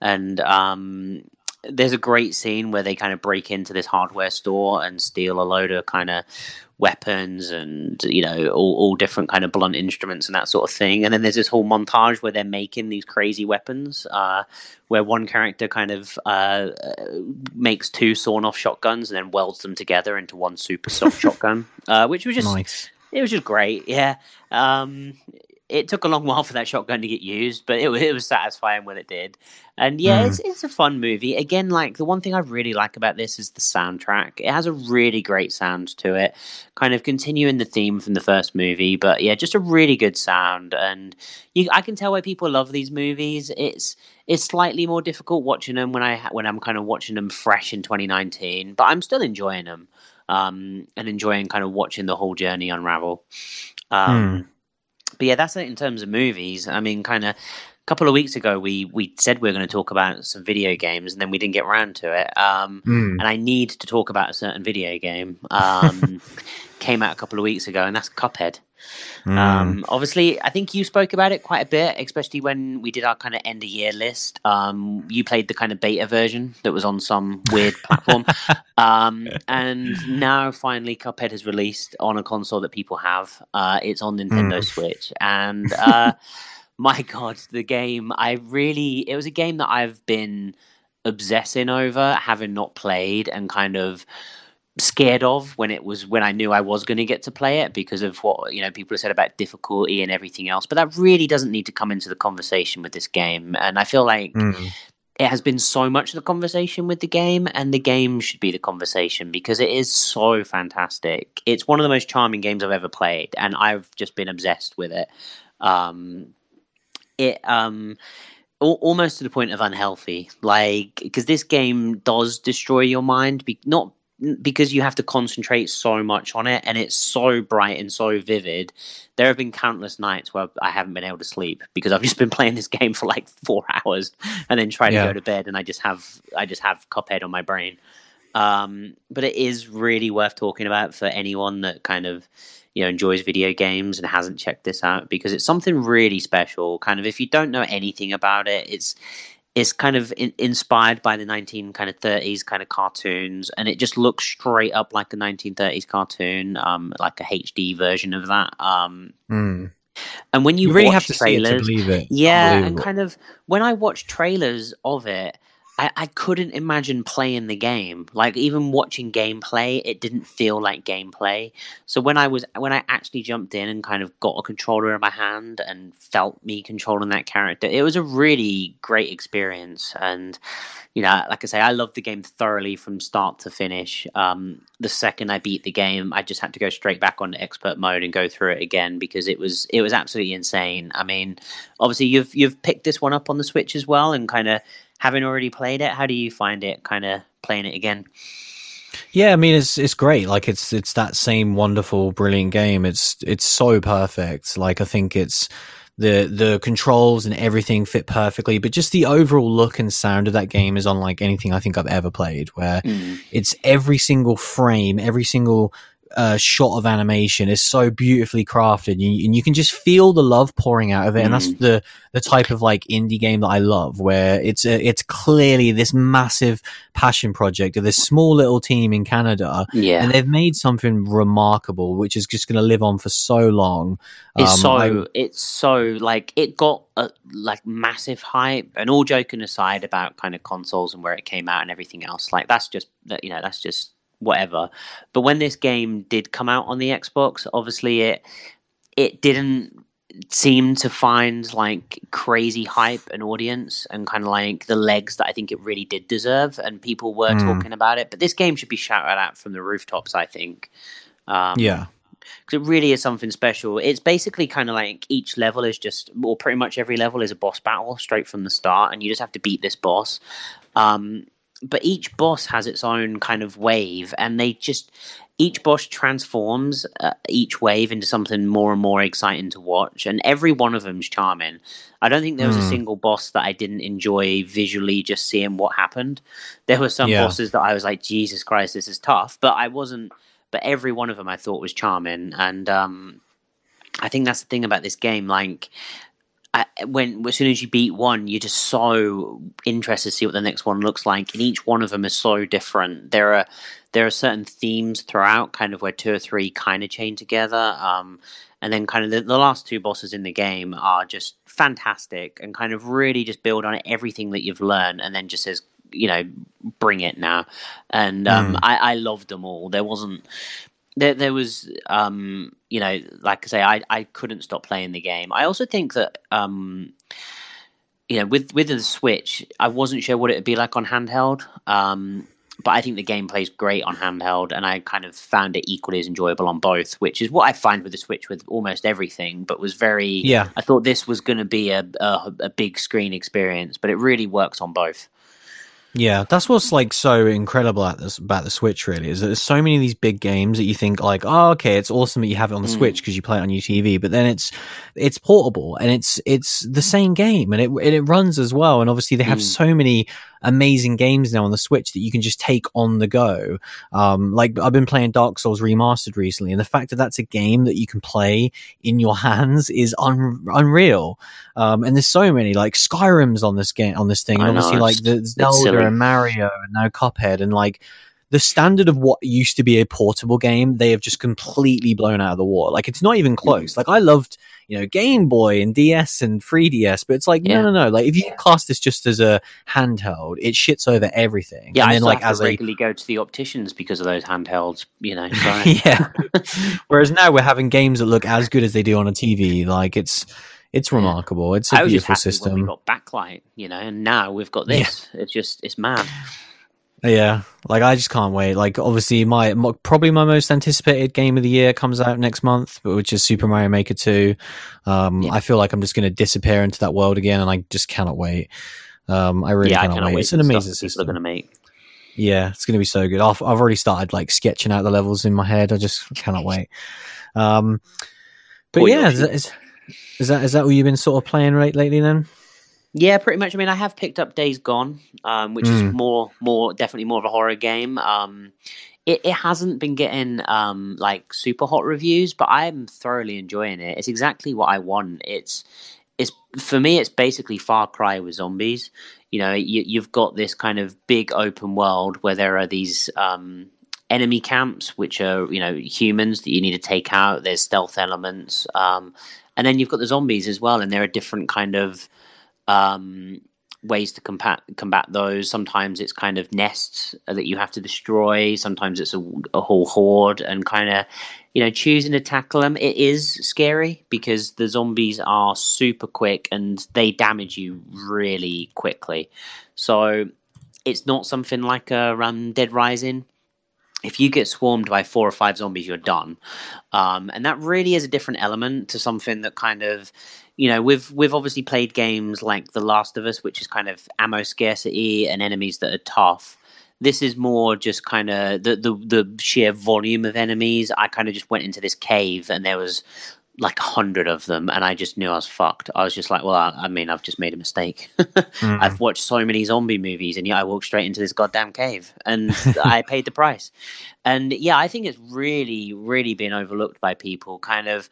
and um, there's a great scene where they kind of break into this hardware store and steal a load of kind of weapons and you know all, all different kind of blunt instruments and that sort of thing and then there's this whole montage where they're making these crazy weapons uh, where one character kind of uh, uh, makes two sawn off shotguns and then welds them together into one super soft shotgun uh, which was just Nice. It was just great. Yeah. Um, it took a long while for that shotgun to get used, but it, it was satisfying when it did. And yeah, Mm. it's, it's a fun movie. Again, like the one thing I really like about this is the soundtrack. It has a really great sound to it, kind of continuing the theme from the first movie. But yeah, just a really good sound, and you, I can tell why people love these movies. It's it's slightly more difficult watching them when I when I'm kind of watching them fresh in 2019, but I'm still enjoying them um, and enjoying kind of watching the whole journey unravel. Um, But yeah, that's it in terms of movies. I mean, kind of couple of weeks ago, we we said we were going to talk about some video games, and then we didn't get around to it. Um, Mm. and I need to talk about a certain video game. Um, came out a couple of weeks ago, and that's Cuphead. Mm. Um, obviously, I think you spoke about it quite a bit, especially when we did our kind of end of year list. Um, you played the kind of beta version that was on some weird platform. Um, and now finally Cuphead has released on a console that people have. Uh, it's on Nintendo Mm. Switch. And uh, my God, the game, I really, it was a game that I've been obsessing over, having not played and kind of scared of when it was when I knew I was going to get to play it because of what you know people have said about difficulty and everything else. But that really doesn't need to come into the conversation with this game. And I feel like Mm. it has been so much of the conversation with the game, and the game should be the conversation because it is so fantastic. It's one of the most charming games I've ever played, and I've just been obsessed with it. Um, it um, almost to the point of unhealthy, like because this game does destroy your mind, be- not because you have to concentrate so much on it and it's so bright and so vivid. There have been countless nights where i haven't been able to sleep because i've just been playing this game for like four hours and then try to Yeah. go to bed and i just have i just have cuphead on my brain um, but it is really worth talking about for anyone that kind of you know enjoys video games and hasn't checked this out because it's something really special kind of if you don't know anything about it it's it's kind of in, inspired by the 19 kind of 30s kind of cartoons and it just looks straight up like a 1930s cartoon um like a hd version of that um Mm. and when you, You, really have to see it to believe it. yeah and kind of when i watch trailers of it I, I couldn't imagine playing the game. Like even watching gameplay it didn't feel like gameplay. So when i was when i actually jumped in and kind of got a controller in my hand and felt me controlling that character it was a really great experience. And you know like i say i loved the game thoroughly from start to finish. Um, the second i beat the game i just had to go straight back on expert mode and go through it again because it was it was absolutely insane. I mean obviously you've you've picked this one up on the switch as well and kind of having already played it how do you find it kind of playing it again Yeah, I mean it's it's great. Like it's it's that same wonderful, brilliant game. It's it's so perfect. Like I think it's the the controls and everything fit perfectly, but just the overall look and sound of that game is unlike anything I think I've ever played. Where Mm. it's every single frame, every single uh, shot of animation is so beautifully crafted, and you, and you, can just feel the love pouring out of it. Mm. And that's mm. the the type of like indie game that I love, where it's a, it's clearly this massive passion project of this small little team in Canada, yeah, and they've made something remarkable, which is just going to live on for so long. It's um, so I, it's so like it got a, like massive hype, and all joking aside about kind of consoles and where it came out and everything else, like that's just you know that's just whatever. But when this game did come out on the Xbox, obviously it it didn't seem to find like crazy hype and audience and kind of like the legs that I think it really did deserve and people were mm. talking about it. But this game should be shouted out from the rooftops, I think. Um, yeah. Because it really is something special. It's basically kind of like each level is just, or pretty much every level is a boss battle straight from the start, and you just have to beat this boss. Um, but each boss has its own kind of wave, and they just each boss transforms uh, each wave into something more and more exciting to watch, and every one of them's charming. I don't think there was mm. a hmm. single boss that I didn't enjoy visually, just seeing what happened. There were some yeah. bosses that I was like, Jesus Christ, this is tough, but I wasn't. But every one of them I thought was charming, and um, I think that's the thing about this game. Like when as soon as you beat one, you're just so interested to see what the next one looks like, and each one of them is so different. There are there are certain themes throughout, kind of where two or three kind of chain together, um, and then kind of the, the, last two bosses in the game are just fantastic and kind of really just build on everything that you've learned, and then just says you know bring it now, and um, mm. I, I loved them all. There wasn't there, there was, um, you know, like I say, I, I couldn't stop playing the game. I also think that, um, you know, with with the Switch, I wasn't sure what it would be like on handheld. Um, but I think the game plays great on handheld, and I kind of found it equally as enjoyable on both, which is what I find with the Switch with almost everything. But was very, yeah. I thought this was going to be a, a a big screen experience, but it really works on both. Yeah, that's what's like so incredible at this about the Switch. Really, is that there's so many of these big games that you think like, oh, okay, it's awesome that you have it on the mm. Switch because you play it on your TV, but then it's it's portable and it's it's the same game and it and it runs as well. And obviously, they have mm. so many amazing games now on the Switch that you can just take on the go. Um, like I've been playing Dark Souls Remastered recently, and the fact that that's a game that you can play in your hands is un- unreal. Um, and there's so many like Skyrim's on this game on this thing, and obviously like the Zelda and Mario and now Cuphead, and like the standard of what used to be a portable game, they have just completely blown out of the water. Like it's not even hmm. close. Like I loved, you know, Game Boy and DS and 3DS, but it's like yeah. no, no, no. Like if you class this just as a handheld, it shits over everything. Yeah, and I then, like as regularly a... go to the opticians because of those handhelds. You know, yeah. Whereas now we're having games that look as good as they do on a TV. Like it's it's remarkable. It's a beautiful system. we got backlight, you know, and now we've got this. Yeah. It's just it's mad. Yeah, like I just can't wait. Like obviously, my, my, probably my most anticipated game of the year comes out next month, which is Super Mario Maker Two. Um, yeah. I feel like I'm just going to disappear into that world again, and I just cannot wait. Um, I really yeah, cannot, I cannot wait. It's an amazing system. Going to make. Yeah, it's going to be so good. I've, I've already started like sketching out the levels in my head. I just cannot wait. Um, but yeah, is that, is, that what you've been sort of playing right lately then? Yeah, pretty much. I mean, I have picked up Days Gone, um, which mm. is hmm. more, more definitely more of a horror game. Um, it, it hasn't been getting um, like super hot reviews, but I'm thoroughly enjoying it. It's exactly what I want. It's it's for me. It's basically Far Cry with zombies. You know, you, you've got this kind of big open world where there are these um, enemy camps, which are you know humans that you need to take out. There's stealth elements, um, and then you've got the zombies as well, and there are different kind of um, ways to combat combat those. Sometimes it's kind of nests that you have to destroy. Sometimes it's a, a whole horde, and kind of you know choosing to tackle them. It is scary because the zombies are super quick and they damage you really quickly. So it's not something like a um, Dead Rising if you get swarmed by four or five zombies, you're done. Um, and that really is a different element to something that kind of you know, we've we've obviously played games like The Last of Us, which is kind of ammo scarcity and enemies that are tough. This is more just kind of the, the the sheer volume of enemies. I kind of just went into this cave and there was like a hundred of them, and I just knew I was fucked. I was just like, well, I, I mean, I've just made a mistake. mm. I've watched so many zombie movies, and yet I walked straight into this goddamn cave, and I paid the price. And yeah, I think it's really, really been overlooked by people. Kind of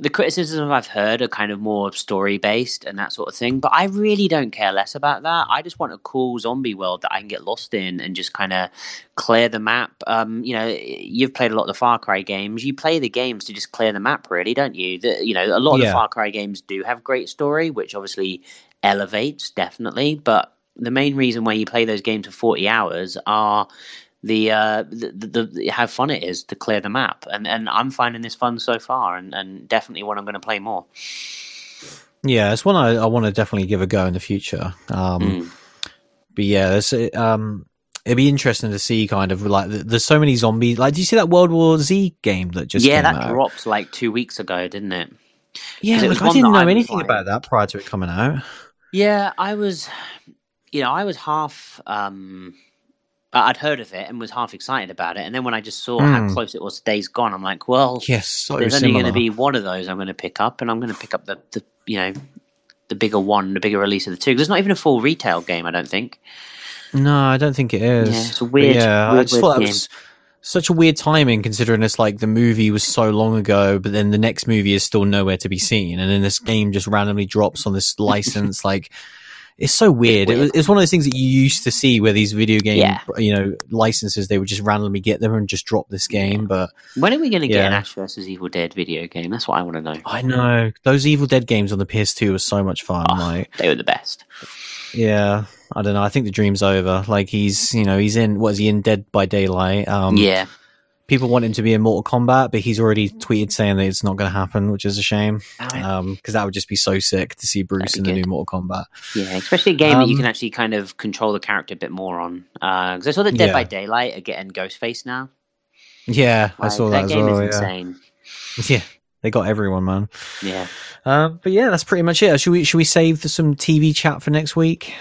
the criticisms I've heard are kind of more story based and that sort of thing, but I really don't care less about that. I just want a cool zombie world that I can get lost in and just kind of clear the map. Um, you know, you've played a lot of the Far Cry games. You play the games to just clear the map, really, don't you? The, you know, a lot of yeah. the Far Cry games do have great story, which obviously elevates definitely, but the main reason why you play those games for 40 hours are the, uh, the, the, the, how fun it is to clear the map, and and I'm finding this fun so far, and, and definitely one I'm going to play more. Yeah, it's one I, I want to definitely give a go in the future. Um, mm. But yeah, it's, um, it'd be interesting to see kind of like there's so many zombies. Like, do you see that World War Z game that just yeah that out? dropped like two weeks ago, didn't it? Yeah, like, I didn't know anything about that prior to it coming out. Yeah, I was, you know, I was half. um I'd heard of it and was half excited about it, and then when I just saw mm. how hmm. close it was to Days Gone, I'm like, well, yes, so there's similar. only going to be one of those I'm going to pick up, and I'm going to pick up the, the you know the bigger one, the bigger release of the two. There's not even a full retail game, I don't think. No, I don't think it is. Yeah, it's a weird. But yeah, weird, I just thought that was such a weird timing considering it's like the movie was so long ago, but then the next movie is still nowhere to be seen, and then this game just randomly drops on this license, like it's so weird. It's, weird. It, it's one of those things that you used to see where these video game, yeah. you know, licenses they would just randomly get them and just drop this game. But when are we going to yeah. get an Ash versus Evil Dead video game? That's what I want to know. I know those Evil Dead games on the PS2 were so much fun. Oh, like they were the best. Yeah, I don't know. I think the dream's over. Like he's, you know, he's in. What is he in? Dead by Daylight. Um, yeah people want him to be in Mortal Kombat, but he's already tweeted saying that it's not going to happen, which is a shame. Because um, that would just be so sick to see Bruce in the new Mortal Kombat. Yeah, especially a game um, that you um, can actually kind of control the character a bit more on. Because uh, I saw that Dead yeah. by Daylight are getting Ghostface now. Yeah, like, I saw that, that game well, Is insane. Yeah, they got everyone, man. Yeah. Uh, but yeah, that's pretty much it. Should we should we save some TV chat for next week?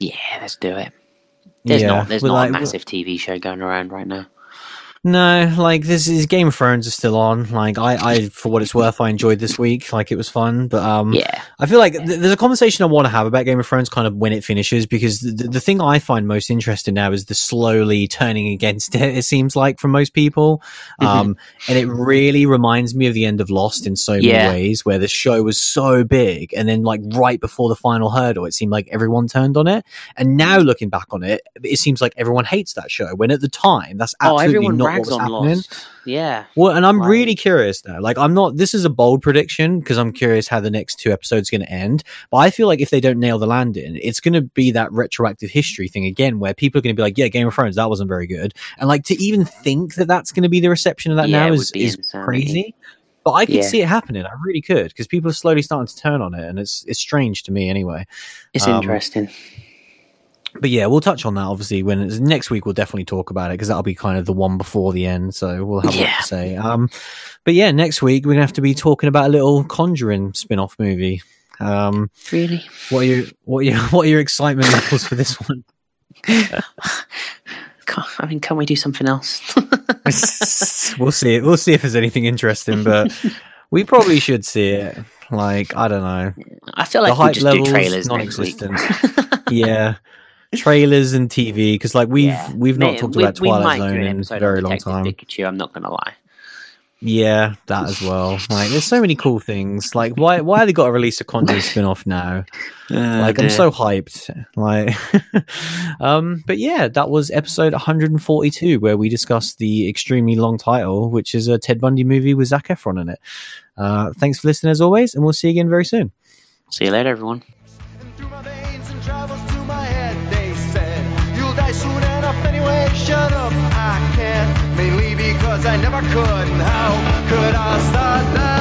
Yeah, let's do it. There's yeah, not there's not like, a massive TV show going around right now. No, like this is Game of Thrones is still on. Like I, I, for what it's worth, I enjoyed this week. Like it was fun, but um, yeah, I feel like th- there's a conversation I want to have about Game of Thrones kind of when it finishes because the, the thing I find most interesting now is the slowly turning against it. It seems like for most people, mm-hmm. um, and it really reminds me of the end of Lost in so many yeah. ways, where the show was so big, and then like right before the final hurdle, it seemed like everyone turned on it, and now looking back on it, it seems like everyone hates that show. When at the time, that's oh, absolutely oh, not what was happening. Lost. Yeah. Well, and I'm right. really curious now. Like, I'm not. This is a bold prediction because I'm curious how the next two episodes are going to end. But I feel like if they don't nail the landing, it's going to be that retroactive history thing again, where people are going to be like, "Yeah, Game of Thrones, that wasn't very good," and like to even think that that's going to be the reception of that yeah, now is is crazy. But I could yeah. see it happening. I really could because people are slowly starting to turn on it, and it's it's strange to me anyway. It's um, interesting but yeah, we'll touch on that obviously when it's next week. We'll definitely talk about it because that'll be kind of the one before the end. So we'll have yeah. to say. Um, but yeah, next week we're gonna have to be talking about a little Conjuring spin-off movie. Um, really? What are your what are your what are your excitement levels for this one? I mean, can we do something else? we'll see. We'll see if there's anything interesting, but we probably should see it. Like I don't know. I feel like the hype levels trailers non-existent. yeah, trailers and TV because like we've yeah. we've not talked we, about Twilight Zone in a very long time. Pikachu, I'm not gonna lie. Yeah, that as well. Like, there's so many cool things. Like, why why have they got to release a Conjuring spin off now? Uh, like. I'm so hyped. Like, um, but yeah, that was episode 142 where we discussed the extremely long title, which is a Ted Bundy movie with Zac Efron in it. Uh, thanks for listening as always, and we'll see you again very soon. See you later, everyone. Shut up, I can't. Mainly because I never could. And how could I start now?